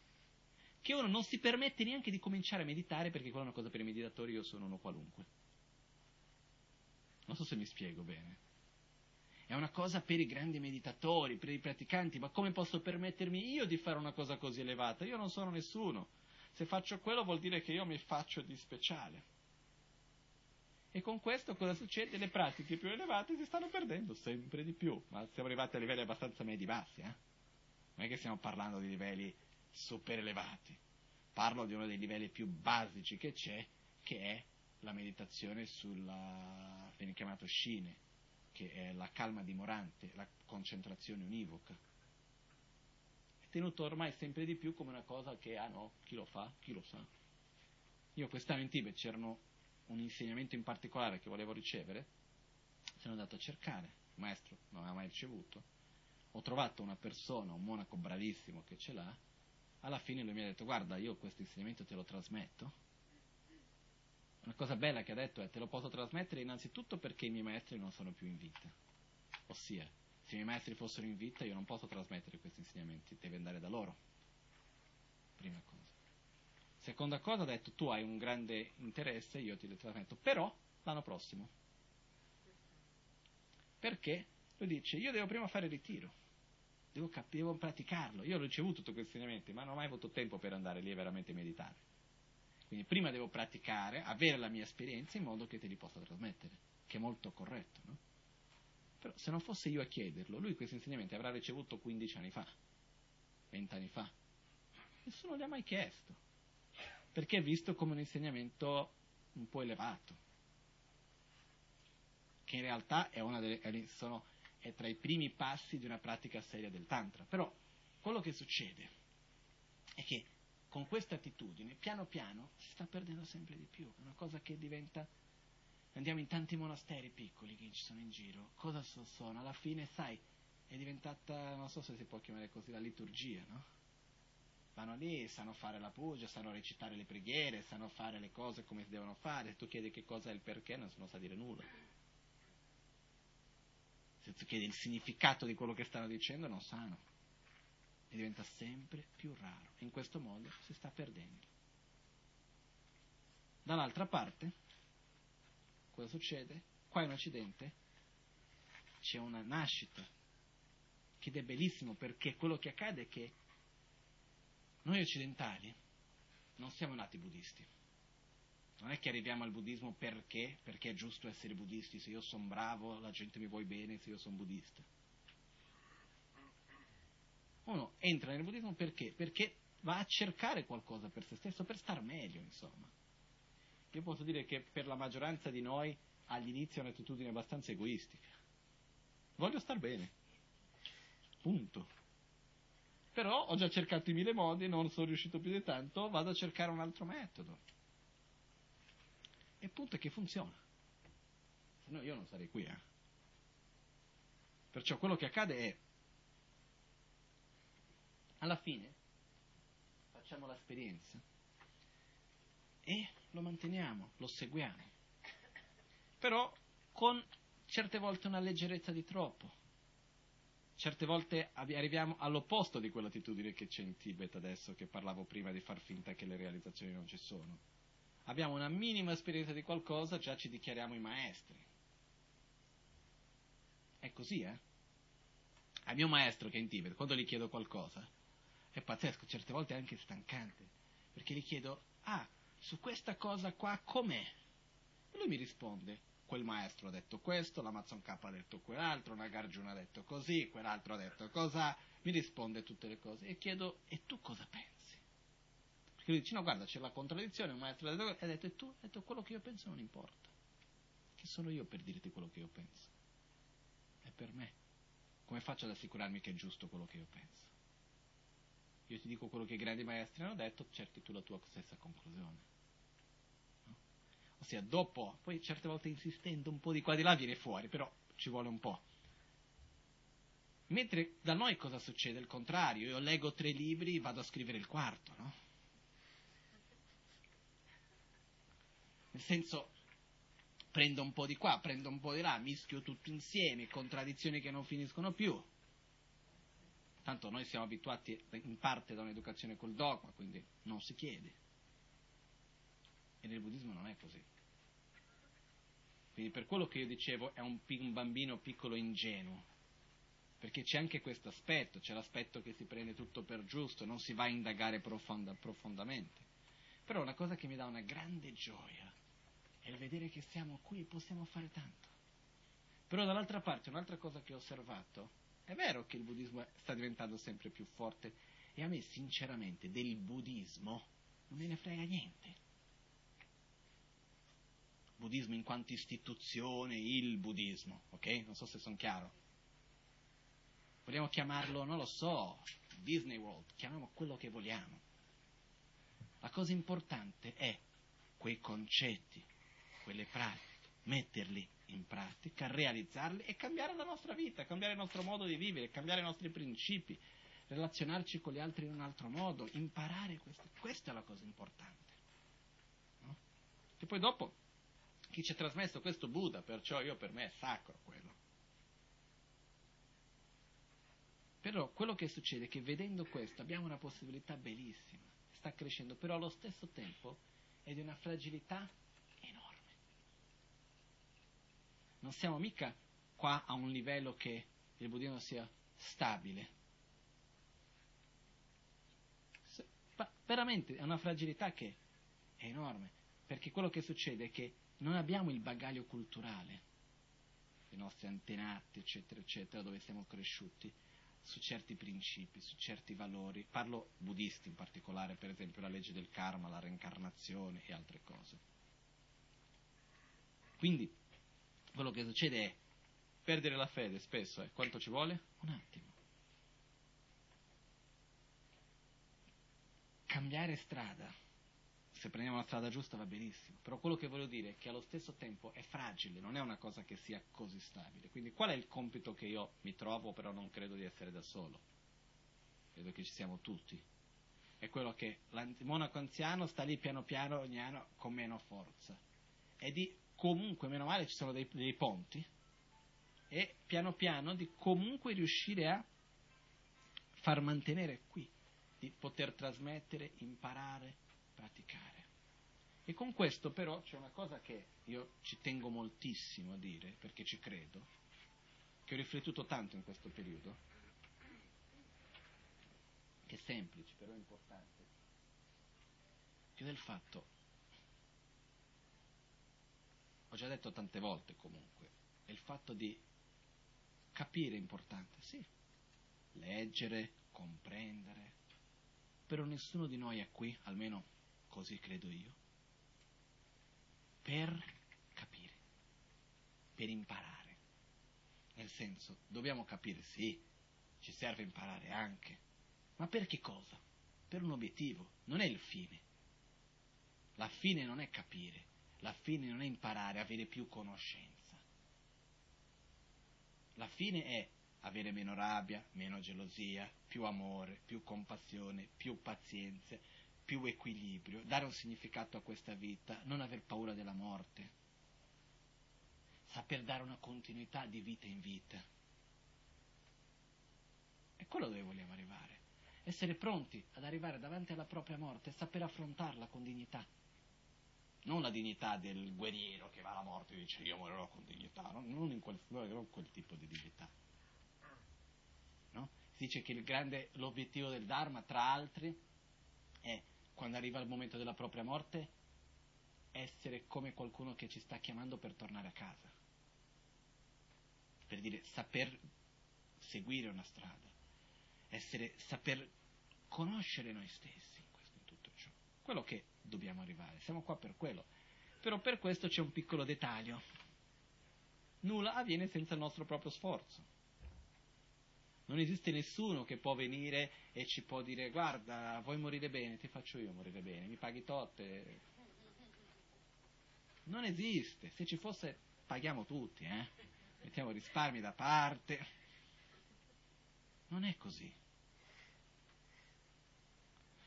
Che uno non si permette neanche di cominciare a meditare perché quella è una cosa per i meditatori, io sono uno qualunque. Non so se mi spiego bene è una cosa per i grandi meditatori, per i praticanti, ma come posso permettermi io di fare una cosa così elevata? Io non sono nessuno. Se faccio quello vuol dire che io mi faccio di speciale. E con questo cosa succede? Le pratiche più elevate si stanno perdendo sempre di più, ma siamo arrivati a livelli abbastanza medi-bassi, eh? Non è che stiamo parlando di livelli super elevati. Parlo di uno dei livelli più basici che c'è, che è la meditazione sulla, viene chiamato Shine, che è la calma dimorante, la concentrazione univoca. È tenuto ormai sempre di più come una cosa che, ah no, chi lo fa? Chi lo sa? Io quest'anno in Tibet c'erano un insegnamento in particolare che volevo ricevere, sono andato a cercare, il maestro non aveva mai ricevuto, ho trovato una persona, un monaco bravissimo che ce l'ha, alla fine lui mi ha detto guarda io questo insegnamento te lo trasmetto, una cosa bella che ha detto è te lo posso trasmettere innanzitutto perché i miei maestri non sono più in vita. Ossia, se i miei maestri fossero in vita io non posso trasmettere questi insegnamenti, deve andare da loro. Prima cosa. Seconda cosa ha detto tu hai un grande interesse, io ti li trasmetto, però l'anno prossimo. Perché? Lui dice io devo prima fare ritiro, devo, cap- devo praticarlo. Io ho ricevuto tutti questi insegnamenti, ma non ho mai avuto tempo per andare lì e veramente meditare. Quindi prima devo praticare, avere la mia esperienza in modo che te li possa trasmettere, che è molto corretto, no? Però se non fosse io a chiederlo, lui questi insegnamenti avrà ricevuto 15 anni fa, 20 anni fa. Nessuno gli ha mai chiesto, perché è visto come un insegnamento un po' elevato, che in realtà è, delle, sono, è tra i primi passi di una pratica seria del Tantra. Però quello che succede è che con questa attitudine, piano piano si sta perdendo sempre di più, è una cosa che diventa Andiamo in tanti monasteri piccoli che ci sono in giro. Cosa sono? Alla fine, sai, è diventata, non so se si può chiamare così, la liturgia, no? Vanno lì, sanno fare la puja, sanno recitare le preghiere, sanno fare le cose come si devono fare. Se tu chiedi che cosa è il perché, non sa dire nulla. Se tu chiedi il significato di quello che stanno dicendo, non sanno. E diventa sempre più raro. In questo modo si sta perdendo. Dall'altra parte, cosa succede? Qua in Occidente c'è una nascita ed è bellissimo perché quello che accade è che noi occidentali non siamo nati buddisti. Non è che arriviamo al buddismo perché, perché è giusto essere buddisti, se io sono bravo la gente mi vuole bene se io sono buddista. Uno entra nel buddismo perché? Perché va a cercare qualcosa per se stesso, per star meglio, insomma. Io posso dire che per la maggioranza di noi all'inizio è un'attitudine abbastanza egoistica. Voglio star bene. Punto. Però ho già cercato i mille modi, non sono riuscito più di tanto, vado a cercare un altro metodo. E il punto è che funziona. Se no io non sarei qui. Eh. Perciò quello che accade è, alla fine, facciamo l'esperienza e lo manteniamo, lo seguiamo. Però con certe volte una leggerezza di troppo certe volte arriviamo all'opposto di quell'attitudine che c'è in Tibet adesso, che parlavo prima di far finta che le realizzazioni non ci sono. Abbiamo una minima esperienza di qualcosa, già ci dichiariamo i maestri. È così, eh? Al mio maestro che è in Tibet, quando gli chiedo qualcosa, è pazzesco, certe volte è anche stancante, perché gli chiedo, ah, su questa cosa qua com'è? E lui mi risponde, quel maestro ha detto questo, l'Amazon K ha detto quell'altro, Nagarjuna ha detto così, quell'altro ha detto cosa, mi risponde tutte le cose e chiedo, e tu cosa pensi? Perché lui dice, no guarda, c'è la contraddizione, maestro ha detto, e tu? Ha detto, quello che io penso non importa. Chi sono io per dirti quello che io penso? È per me. Come faccio ad assicurarmi che è giusto quello che io penso? Io ti dico quello che i grandi maestri hanno detto, cerchi tu la tua stessa conclusione ossia dopo, poi certe volte insistendo un po' di qua e di là viene fuori, però ci vuole un po'. Mentre da noi cosa succede? Il contrario, io leggo tre libri, vado a scrivere il quarto, no? Nel senso, prendo un po' di qua, prendo un po' di là, mischio tutto insieme, contraddizioni che non finiscono più. Tanto noi siamo abituati in parte da un'educazione col dogma, quindi non si chiede. E nel buddismo non è così. Quindi per quello che io dicevo è un, un bambino piccolo ingenuo, perché c'è anche questo aspetto, c'è l'aspetto che si prende tutto per giusto, non si va a indagare profonda, profondamente. Però una cosa che mi dà una grande gioia è il vedere che siamo qui e possiamo fare tanto. Però dall'altra parte un'altra cosa che ho osservato, è vero che il buddismo sta diventando sempre più forte e a me sinceramente del buddismo non me ne frega niente buddismo in quanto istituzione, il buddismo, ok? Non so se sono chiaro. Vogliamo chiamarlo, non lo so, Disney World, chiamiamo quello che vogliamo. La cosa importante è quei concetti, quelle pratiche, metterli in pratica, realizzarli e cambiare la nostra vita, cambiare il nostro modo di vivere, cambiare i nostri principi, relazionarci con gli altri in un altro modo, imparare questo. Questa è la cosa importante. No? E poi dopo chi ci ha trasmesso questo Buddha, perciò io per me è sacro quello. Però quello che succede è che vedendo questo abbiamo una possibilità bellissima, sta crescendo, però allo stesso tempo è di una fragilità enorme. Non siamo mica qua a un livello che il buddismo sia stabile. Veramente è una fragilità che è enorme, perché quello che succede è che non abbiamo il bagaglio culturale dei nostri antenati, eccetera, eccetera, dove siamo cresciuti, su certi principi, su certi valori. Parlo buddisti in particolare, per esempio la legge del karma, la reincarnazione e altre cose. Quindi, quello che succede è perdere la fede spesso, eh, quanto ci vuole? Un attimo. Cambiare strada se prendiamo la strada giusta va benissimo, però quello che voglio dire è che allo stesso tempo è fragile, non è una cosa che sia così stabile. Quindi qual è il compito che io mi trovo, però non credo di essere da solo? Credo che ci siamo tutti. È quello che il monaco anziano sta lì piano piano ogni anno con meno forza. E di comunque, meno male, ci sono dei, dei ponti, e piano piano di comunque riuscire a far mantenere qui, di poter trasmettere, imparare, praticare. E con questo però c'è una cosa che io ci tengo moltissimo a dire, perché ci credo, che ho riflettuto tanto in questo periodo, che è semplice, però è importante, che del fatto, ho già detto tante volte comunque, è il fatto di capire è importante, sì, leggere, comprendere, però nessuno di noi è qui, almeno così credo io, per capire, per imparare. Nel senso, dobbiamo capire, sì, ci serve imparare anche, ma per che cosa? Per un obiettivo, non è il fine. La fine non è capire, la fine non è imparare, avere più conoscenza. La fine è avere meno rabbia, meno gelosia, più amore, più compassione, più pazienza, più equilibrio, dare un significato a questa vita, non aver paura della morte, saper dare una continuità di vita in vita. È quello dove vogliamo arrivare. Essere pronti ad arrivare davanti alla propria morte saper affrontarla con dignità. Non la dignità del guerriero che va alla morte e dice io morirò con dignità, no? non, quel, non quel tipo di dignità si dice che grande, l'obiettivo del Dharma, tra altri, è, quando arriva il momento della propria morte, essere come qualcuno che ci sta chiamando per tornare a casa. Per dire, saper seguire una strada, essere, saper conoscere noi stessi questo, in tutto ciò. Quello che dobbiamo arrivare, siamo qua per quello. Però per questo c'è un piccolo dettaglio. Nulla avviene senza il nostro proprio sforzo. Non esiste nessuno che può venire e ci può dire guarda, vuoi morire bene, ti faccio io morire bene, mi paghi totte. Non esiste, se ci fosse paghiamo tutti, eh? mettiamo risparmi da parte. Non è così.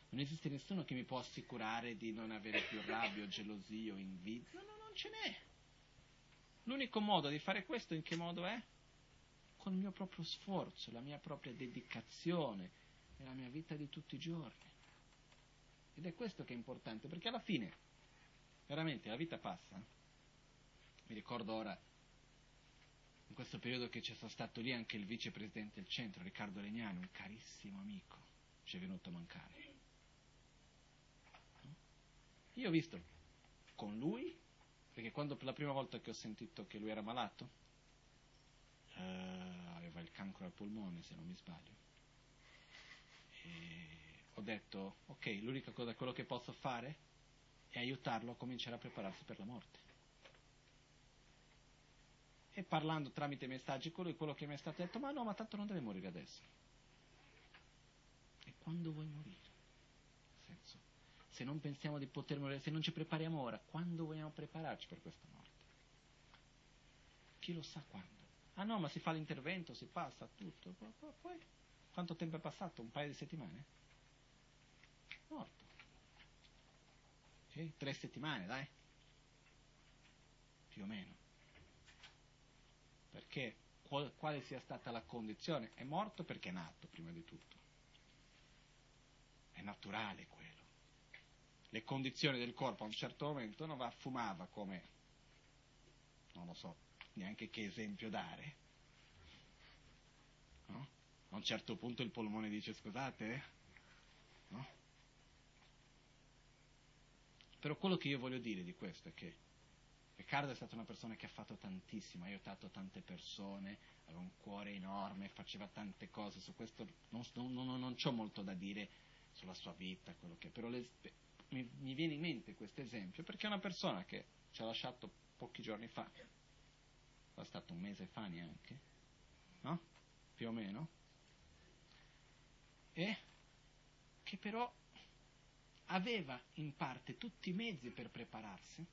Non esiste nessuno che mi può assicurare di non avere più rabbia o gelosia o invidia. No, no, non ce n'è. L'unico modo di fare questo in che modo è? Con il mio proprio sforzo, la mia propria dedicazione nella mia vita di tutti i giorni. Ed è questo che è importante, perché alla fine, veramente, la vita passa. Mi ricordo ora, in questo periodo che c'è stato lì anche il vicepresidente del centro, Riccardo Legnani, un carissimo amico, ci è venuto a mancare. Io ho visto con lui, perché quando per la prima volta che ho sentito che lui era malato, eh, aveva il cancro al polmone se non mi sbaglio. E ho detto, ok, l'unica cosa, quello che posso fare è aiutarlo a cominciare a prepararsi per la morte. E parlando tramite messaggi con lui, quello che mi è stato detto, ma no, ma tanto non deve morire adesso. E quando vuoi morire? Nel senso, se non pensiamo di poter morire, se non ci prepariamo ora, quando vogliamo prepararci per questa morte? Chi lo sa quando? Ah no, ma si fa l'intervento, si passa tutto. Poi, quanto tempo è passato? Un paio di settimane? Morto. Sì? Tre settimane, dai. Più o meno. Perché qual, quale sia stata la condizione? È morto perché è nato, prima di tutto. È naturale quello. Le condizioni del corpo a un certo momento non va, fumava come, non lo so, neanche che esempio dare. No? A un certo punto il polmone dice scusate, no? Però quello che io voglio dire di questo è che Riccardo è stata una persona che ha fatto tantissimo, ha aiutato tante persone, aveva un cuore enorme, faceva tante cose, su questo non, non, non, non ho molto da dire sulla sua vita, quello che, però le, mi, mi viene in mente questo esempio perché è una persona che ci ha lasciato pochi giorni fa, è stato un mese fa neanche, no? Più o meno. E che però aveva in parte tutti i mezzi per prepararsi,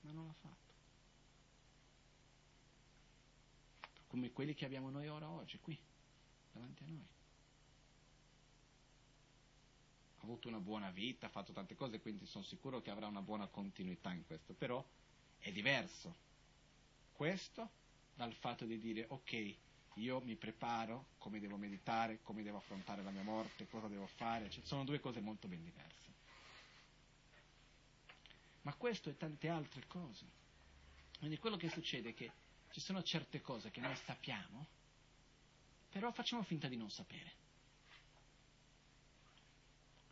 ma non l'ha fatto. Come quelli che abbiamo noi ora oggi, qui, davanti a noi. Ha avuto una buona vita, ha fatto tante cose, quindi sono sicuro che avrà una buona continuità in questo, però è diverso questo dal fatto di dire ok, io mi preparo, come devo meditare, come devo affrontare la mia morte, cosa devo fare, cioè, sono due cose molto ben diverse. Ma questo e tante altre cose. Quindi quello che succede è che ci sono certe cose che noi sappiamo, però facciamo finta di non sapere.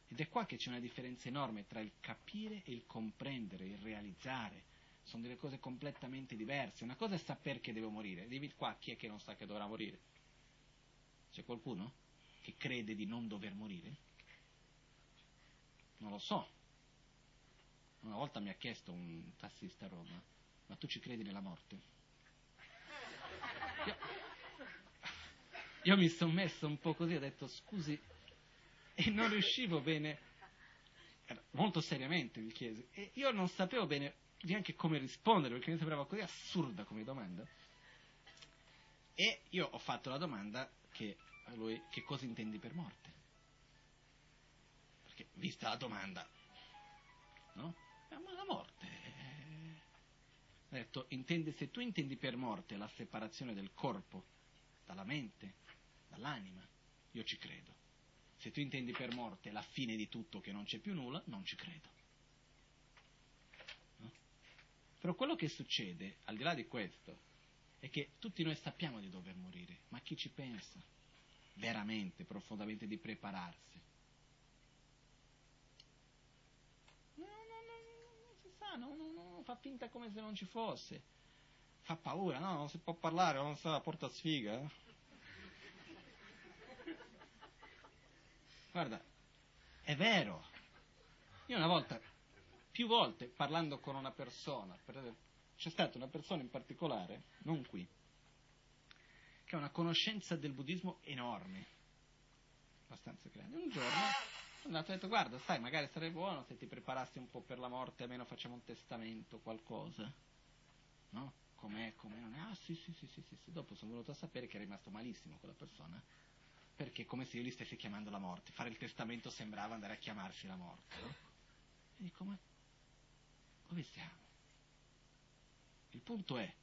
Ed è qua che c'è una differenza enorme tra il capire e il comprendere, il realizzare, sono delle cose completamente diverse. Una cosa è sapere che devo morire. Dimmi qua chi è che non sa che dovrà morire? C'è qualcuno che crede di non dover morire? Non lo so. Una volta mi ha chiesto un tassista a Roma, ma tu ci credi nella morte? Io, io mi sono messo un po' così, ho detto scusi, e non riuscivo bene, molto seriamente mi chiese, e io non sapevo bene neanche come rispondere perché mi sembrava così assurda come domanda. E io ho fatto la domanda che a lui che cosa intendi per morte? Perché vista la domanda, no? Eh, ma la morte. Eh... Ho detto, intendi, se tu intendi per morte la separazione del corpo dalla mente, dall'anima, io ci credo. Se tu intendi per morte la fine di tutto che non c'è più nulla, non ci credo. Però quello che succede, al di là di questo, è che tutti noi sappiamo di dover morire, ma chi ci pensa veramente, profondamente di prepararsi? No, no, no, non si sa, no, fa finta come se non ci fosse. Fa paura, no, non si può parlare, non sa, porta sfiga. Eh? Guarda, è vero. Io una volta più volte parlando con una persona, c'è stata una persona in particolare, non qui, che ha una conoscenza del buddismo enorme, abbastanza grande. Un giorno è andato e ha detto, guarda, sai, magari sarebbe buono se ti preparassi un po' per la morte, almeno facciamo un testamento, qualcosa. No? Com'è, com'è, non è? Ah, sì, sì, sì, sì, sì, sì. Dopo sono venuto a sapere che è rimasto malissimo quella persona, perché è come se io gli stessi chiamando la morte. Fare il testamento sembrava andare a chiamarsi la morte. No? E dico, ma dove siamo? Il punto è,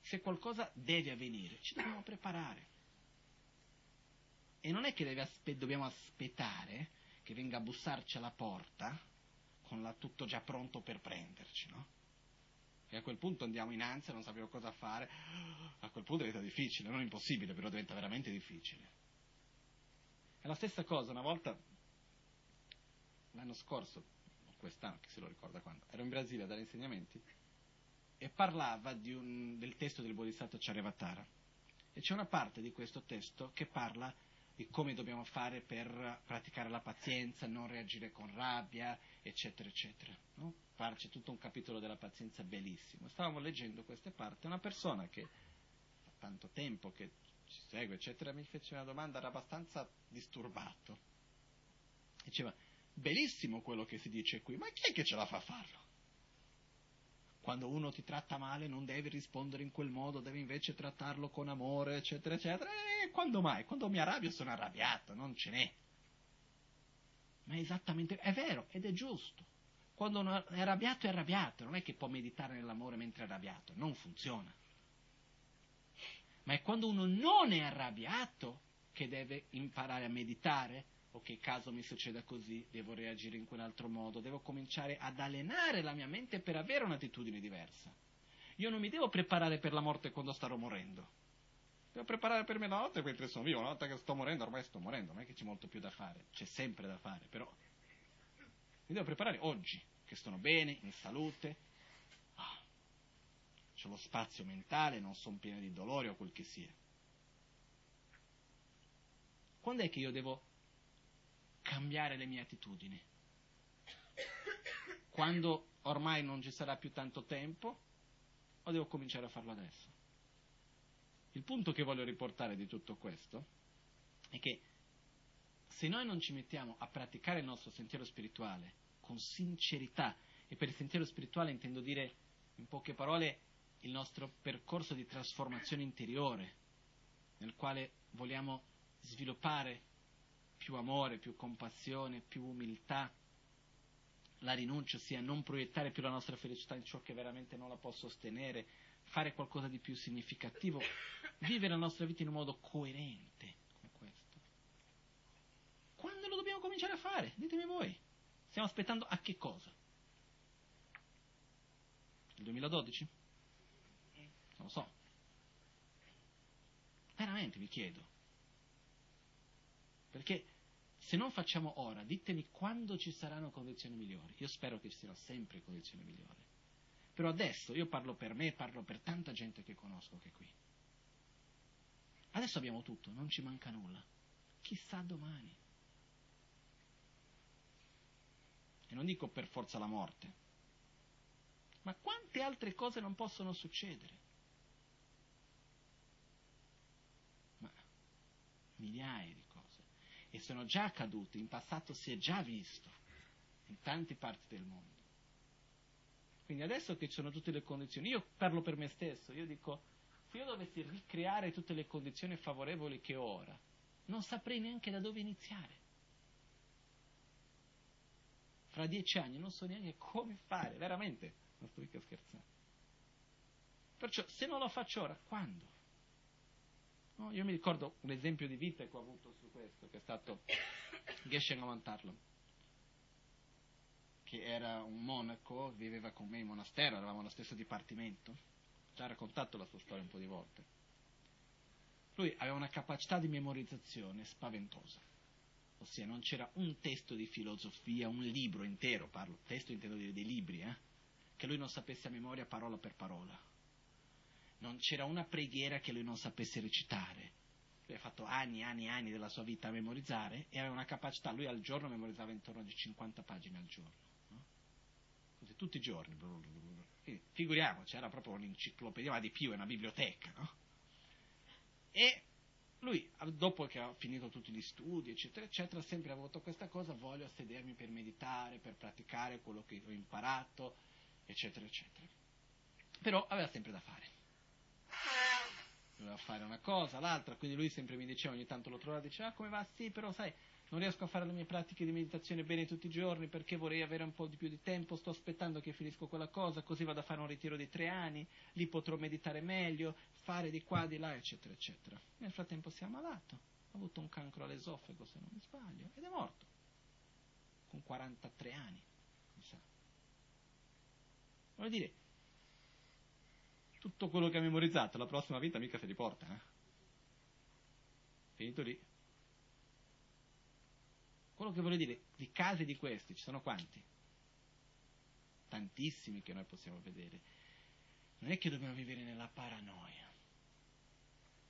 se qualcosa deve avvenire, ci dobbiamo preparare. E non è che aspe- dobbiamo aspettare che venga a bussarci alla porta con la tutto già pronto per prenderci, no? E a quel punto andiamo in ansia, non sappiamo cosa fare. A quel punto diventa difficile, non impossibile, però diventa veramente difficile. È la stessa cosa, una volta, l'anno scorso, quest'anno, chi se lo ricorda quando, ero in Brasile a dare insegnamenti e parlava un, del testo del Bodhisattva Charyavatara. E c'è una parte di questo testo che parla di come dobbiamo fare per praticare la pazienza, non reagire con rabbia, eccetera, eccetera. No? C'è tutto un capitolo della pazienza bellissimo. Stavamo leggendo queste parti, una persona che da tanto tempo che ci segue, eccetera, mi fece una domanda, era abbastanza disturbato. Diceva, Benissimo quello che si dice qui, ma chi è che ce la fa a farlo? Quando uno ti tratta male non devi rispondere in quel modo, devi invece trattarlo con amore, eccetera, eccetera. E quando mai? Quando mi arrabbio sono arrabbiato, non ce n'è. Ma è esattamente, è vero ed è giusto. Quando uno è arrabbiato è arrabbiato, non è che può meditare nell'amore mentre è arrabbiato, non funziona. Ma è quando uno non è arrabbiato che deve imparare a meditare ok, caso mi succeda così, devo reagire in quell'altro modo, devo cominciare ad allenare la mia mente per avere un'attitudine diversa. Io non mi devo preparare per la morte quando starò morendo. Devo preparare per me la notte mentre sono vivo. Una volta che sto morendo, ormai sto morendo, non è che c'è molto più da fare, c'è sempre da fare, però mi devo preparare oggi, che sono bene, in salute, ah, ho lo spazio mentale, non sono pieno di dolore o quel che sia. Quando è che io devo cambiare le mie attitudini. Quando ormai non ci sarà più tanto tempo, o devo cominciare a farlo adesso? Il punto che voglio riportare di tutto questo è che se noi non ci mettiamo a praticare il nostro sentiero spirituale con sincerità, e per il sentiero spirituale intendo dire, in poche parole, il nostro percorso di trasformazione interiore, nel quale vogliamo sviluppare più amore, più compassione, più umiltà, la rinuncia, sia non proiettare più la nostra felicità in ciò che veramente non la può sostenere, fare qualcosa di più significativo, vivere la nostra vita in un modo coerente con questo. Quando lo dobbiamo cominciare a fare? Ditemi voi. Stiamo aspettando a che cosa? Il 2012? Non lo so. Veramente vi chiedo. Perché se non facciamo ora, ditemi quando ci saranno condizioni migliori. Io spero che ci siano sempre condizioni migliori. Però adesso io parlo per me, parlo per tanta gente che conosco che è qui. Adesso abbiamo tutto, non ci manca nulla. Chissà domani. E non dico per forza la morte. Ma quante altre cose non possono succedere? Ma migliaia di. E sono già accadute, in passato si è già visto, in tante parti del mondo. Quindi adesso che ci sono tutte le condizioni, io parlo per me stesso, io dico, se io dovessi ricreare tutte le condizioni favorevoli che ho ora, non saprei neanche da dove iniziare. Fra dieci anni non so neanche come fare, veramente, non sto mica scherzando. Perciò se non lo faccio ora, quando? No, io mi ricordo un esempio di vita che ho avuto su questo, che è stato Geshe Amantarlam che era un monaco, viveva con me in monastero, eravamo allo stesso dipartimento, ci ha raccontato la sua storia un po' di volte. Lui aveva una capacità di memorizzazione spaventosa, ossia non c'era un testo di filosofia, un libro intero, parlo, testo intendo dire dei libri, eh, che lui non sapesse a memoria parola per parola. Non c'era una preghiera che lui non sapesse recitare. Lui ha fatto anni e anni e anni della sua vita a memorizzare e aveva una capacità, lui al giorno memorizzava intorno a 50 pagine al giorno così tutti i giorni. Figuriamoci, era proprio un'enciclopedia, ma di più, è una biblioteca, no? E lui, dopo che ha finito tutti gli studi, eccetera, eccetera, ha sempre avuto questa cosa, voglio sedermi per meditare, per praticare quello che ho imparato, eccetera, eccetera. Però aveva sempre da fare. Doveva fare una cosa, l'altra, quindi lui sempre mi diceva, ogni tanto lo trovava, diceva, ah, come va? Sì, però sai, non riesco a fare le mie pratiche di meditazione bene tutti i giorni perché vorrei avere un po' di più di tempo, sto aspettando che finisco quella cosa, così vado a fare un ritiro di tre anni, lì potrò meditare meglio, fare di qua, di là, eccetera, eccetera. Nel frattempo si è ammalato, ha avuto un cancro all'esofago se non mi sbaglio, ed è morto, con 43 anni, mi sa. Voglio dire, tutto quello che ha memorizzato, la prossima vita mica se li porta, eh? Finito lì. Quello che voglio dire, di casi di questi ci sono quanti? Tantissimi che noi possiamo vedere. Non è che dobbiamo vivere nella paranoia,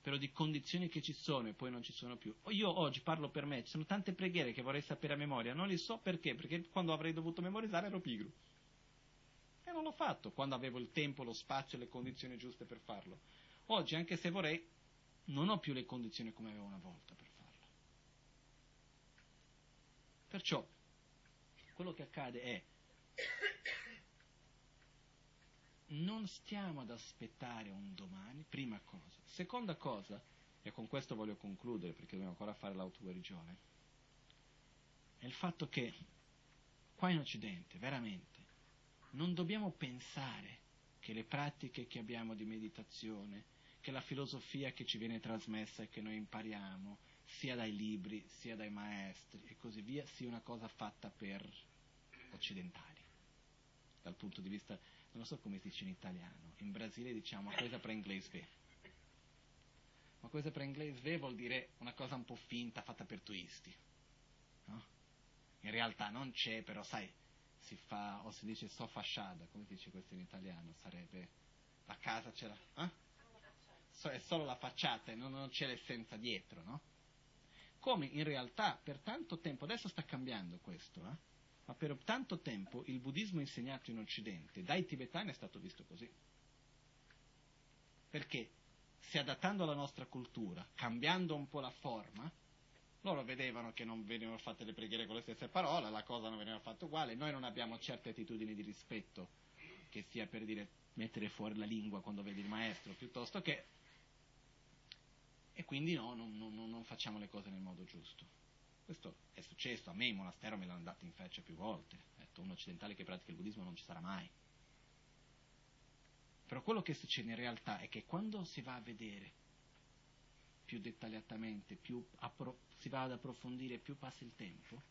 però di condizioni che ci sono e poi non ci sono più. Io oggi parlo per me, ci sono tante preghiere che vorrei sapere a memoria, non le so perché, perché quando avrei dovuto memorizzare ero pigro. Non l'ho fatto quando avevo il tempo, lo spazio e le condizioni giuste per farlo. Oggi, anche se vorrei, non ho più le condizioni come avevo una volta per farlo. Perciò quello che accade è non stiamo ad aspettare un domani, prima cosa. Seconda cosa, e con questo voglio concludere perché dobbiamo ancora fare l'autoguarigione, è il fatto che qua in Occidente, veramente, non dobbiamo pensare che le pratiche che abbiamo di meditazione, che la filosofia che ci viene trasmessa e che noi impariamo, sia dai libri, sia dai maestri e così via, sia una cosa fatta per occidentali. Dal punto di vista, non so come si dice in italiano, in Brasile diciamo una cosa per inglese ve. Una cosa per inglese ve vuol dire una cosa un po' finta, fatta per turisti. No? In realtà non c'è, però sai, si fa, o si dice so fasciada, come dice questo in italiano? Sarebbe la casa c'è la... Eh? So, è solo la facciata e non, non c'è l'essenza dietro, no? come in realtà per tanto tempo, adesso sta cambiando questo, eh? ma per tanto tempo il buddismo insegnato in Occidente dai tibetani è stato visto così. Perché si adattando alla nostra cultura, cambiando un po' la forma, Loro vedevano che non venivano fatte le preghiere con le stesse parole, la cosa non veniva fatta uguale, noi non abbiamo certe attitudini di rispetto, che sia per dire mettere fuori la lingua quando vedi il maestro, piuttosto che... E quindi no, non, non, non facciamo le cose nel modo giusto. Questo è successo, a me in monastero me l'hanno dato in faccia più volte. Ho detto, un occidentale che pratica il buddismo non ci sarà mai. Però quello che succede in realtà è che quando si va a vedere più dettagliatamente, più appro- si va ad approfondire, più passa il tempo,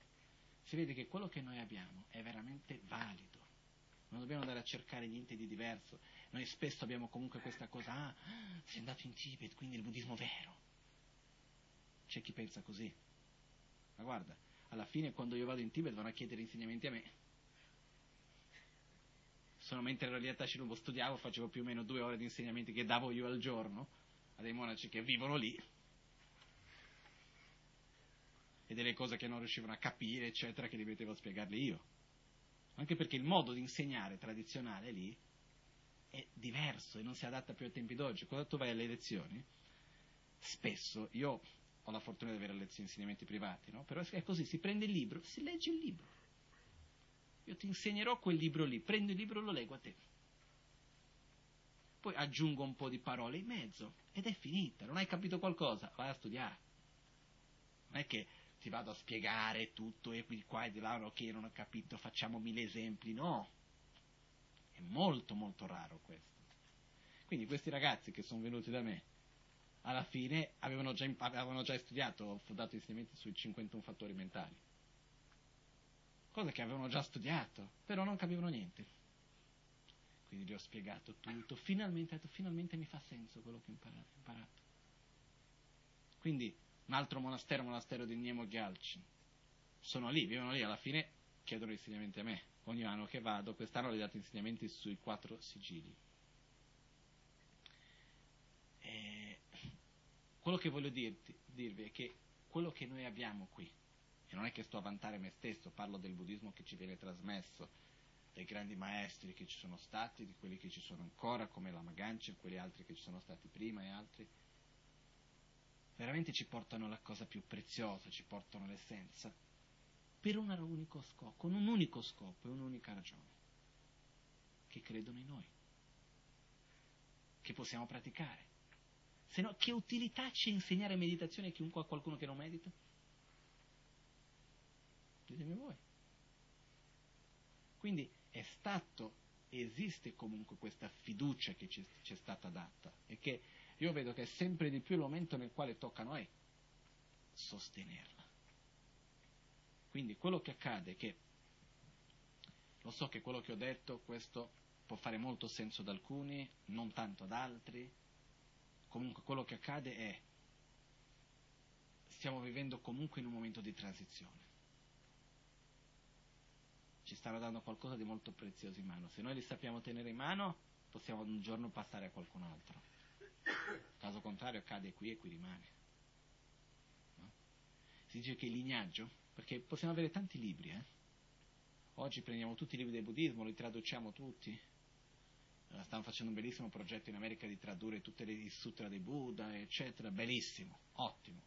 si vede che quello che noi abbiamo è veramente valido. Non dobbiamo andare a cercare niente di diverso. Noi spesso abbiamo comunque questa cosa, ah, sei andato in Tibet, quindi il buddismo vero. C'è chi pensa così. Ma guarda, alla fine quando io vado in Tibet vanno a chiedere insegnamenti a me. Solo mentre ero lì a Tashilubo studiavo, facevo più o meno due ore di insegnamenti che davo io al giorno a dei monaci che vivono lì e delle cose che non riuscivano a capire, eccetera, che li mettevo a spiegarli io. Anche perché il modo di insegnare tradizionale lì è diverso e non si adatta più ai tempi d'oggi. Quando tu vai alle lezioni, spesso, io ho la fortuna di avere lezioni insegnamenti privati, no? Però è così, si prende il libro, si legge il libro. Io ti insegnerò quel libro lì, prendo il libro e lo leggo a te. Poi aggiungo un po' di parole in mezzo ed è finita. Non hai capito qualcosa? Vai a studiare. Non è che ti vado a spiegare tutto e qui qua e di là, ok, non ho capito, facciamo mille esempi. No. È molto molto raro questo. Quindi questi ragazzi che sono venuti da me, alla fine avevano già, avevano già studiato, ho dato insegnamenti sui 51 fattori mentali. Cose che avevano già studiato, però non capivano niente. Quindi gli ho spiegato tutto, finalmente, detto, finalmente mi fa senso quello che ho imparato. Quindi un altro monastero, monastero di Niemo Gyalcin. Sono lì, vivono lì, alla fine chiedono insegnamenti a me. Ogni anno che vado, quest'anno ho dato insegnamenti sui quattro sigilli. E quello che voglio dirti, dirvi è che quello che noi abbiamo qui, e non è che sto a vantare me stesso, parlo del buddismo che ci viene trasmesso, dai grandi maestri che ci sono stati, di quelli che ci sono ancora, come la Magancia e quelli altri che ci sono stati prima e altri, veramente ci portano la cosa più preziosa, ci portano l'essenza, per un unico scopo, con un unico scopo e un'unica ragione, che credono in noi, che possiamo praticare. Se no, che utilità c'è insegnare meditazione chiunque a qualcuno che non medita? Ditemi voi. Quindi è stato, esiste comunque questa fiducia che ci è stata data e che io vedo che è sempre di più il momento nel quale tocca a noi sostenerla. Quindi quello che accade è che, lo so che quello che ho detto, questo può fare molto senso ad alcuni, non tanto ad altri, comunque quello che accade è, stiamo vivendo comunque in un momento di transizione. Ci stanno dando qualcosa di molto prezioso in mano. Se noi li sappiamo tenere in mano, possiamo un giorno passare a qualcun altro. Caso contrario cade qui e qui rimane. No? Si dice che il lignaggio, perché possiamo avere tanti libri, eh? Oggi prendiamo tutti i libri del buddismo, li traduciamo tutti. Eh, stanno facendo un bellissimo progetto in America di tradurre tutte le sutra dei Buddha, eccetera. Bellissimo, ottimo.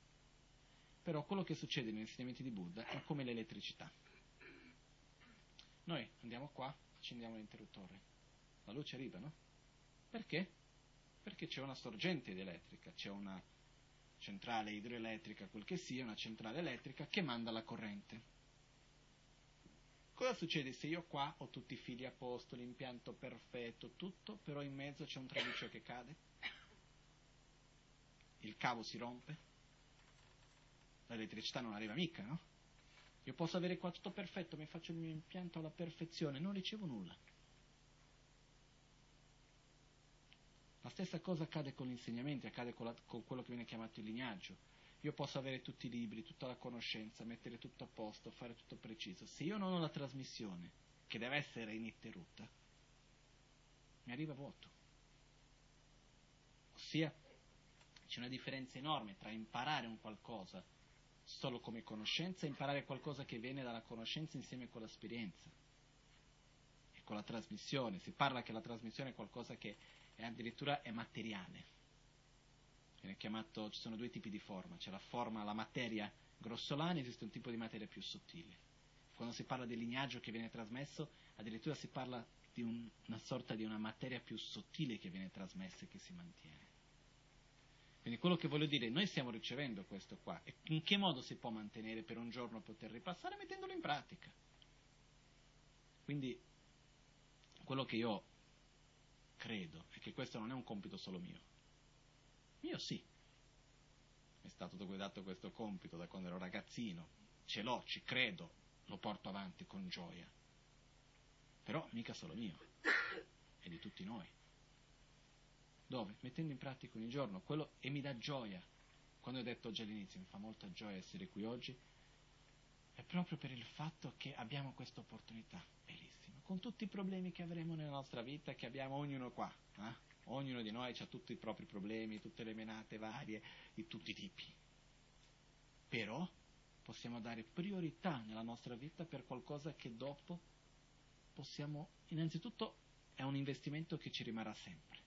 Però quello che succede negli insegnamenti di Buddha è come l'elettricità. Noi andiamo qua, accendiamo l'interruttore, la luce arriva, no? Perché? Perché c'è una sorgente elettrica, c'è una centrale idroelettrica, quel che sia, una centrale elettrica che manda la corrente. Cosa succede se io qua ho tutti i fili a posto, l'impianto perfetto, tutto, però in mezzo c'è un traliccio che cade? Il cavo si rompe? L'elettricità non arriva mica, no? Io posso avere qua tutto perfetto, mi faccio il mio impianto alla perfezione, non ricevo nulla. La stessa cosa accade con gli insegnamenti, accade con, la, con quello che viene chiamato il lignaggio. Io posso avere tutti i libri, tutta la conoscenza, mettere tutto a posto, fare tutto preciso. Se io non ho la trasmissione, che deve essere ininterrotta, mi arriva vuoto. Ossia, c'è una differenza enorme tra imparare un qualcosa solo come conoscenza e imparare qualcosa che viene dalla conoscenza insieme con l'esperienza e con la trasmissione. Si parla che la trasmissione è qualcosa che e addirittura è materiale. Chiamato, ci sono due tipi di forma, c'è la forma, la materia grossolani esiste un tipo di materia più sottile. Quando si parla del lignaggio che viene trasmesso, addirittura si parla di un, una sorta di una materia più sottile che viene trasmessa e che si mantiene. Quindi quello che voglio dire, noi stiamo ricevendo questo qua, e in che modo si può mantenere per un giorno poter ripassare mettendolo in pratica? Quindi quello che io credo è che questo non è un compito solo mio. Mio sì. Mi è stato dato questo compito da quando ero ragazzino, ce l'ho, ci credo, lo porto avanti con gioia. Però mica solo mio, è di tutti noi. Dove? Mettendo in pratica ogni giorno quello e mi dà gioia. Quando ho detto già all'inizio, mi fa molta gioia essere qui oggi, è proprio per il fatto che abbiamo questa opportunità, con tutti i problemi che avremo nella nostra vita, che abbiamo ognuno qua. Eh? Ognuno di noi ha tutti i propri problemi, tutte le menate varie, di tutti i tipi. Però possiamo dare priorità nella nostra vita per qualcosa che dopo possiamo, innanzitutto è un investimento che ci rimarrà sempre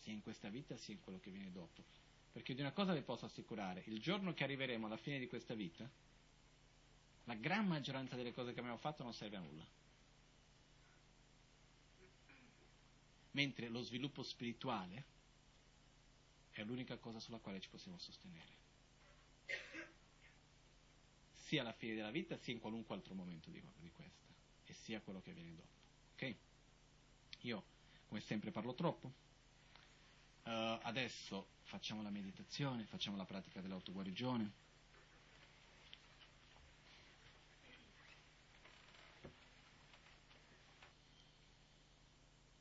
sia in questa vita sia in quello che viene dopo. Perché di una cosa vi posso assicurare, il giorno che arriveremo alla fine di questa vita, la gran maggioranza delle cose che abbiamo fatto non serve a nulla. Mentre lo sviluppo spirituale è l'unica cosa sulla quale ci possiamo sostenere. Sia alla fine della vita, sia in qualunque altro momento di, di questa. E sia quello che viene dopo. Ok? Io, come sempre, parlo troppo. Uh, adesso facciamo la meditazione, facciamo la pratica dell'autoguarigione.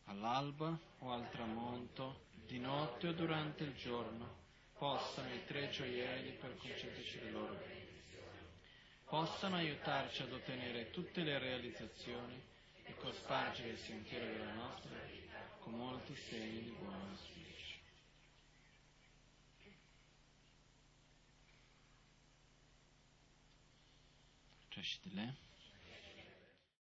All'alba o al tramonto, di notte o durante il giorno, possano i tre gioielli per concederci le loro benedizioni, possano aiutarci ad ottenere tutte le realizzazioni e cospargere il sentiero della nostra vita con molti segni di buon auspicio. çeşitli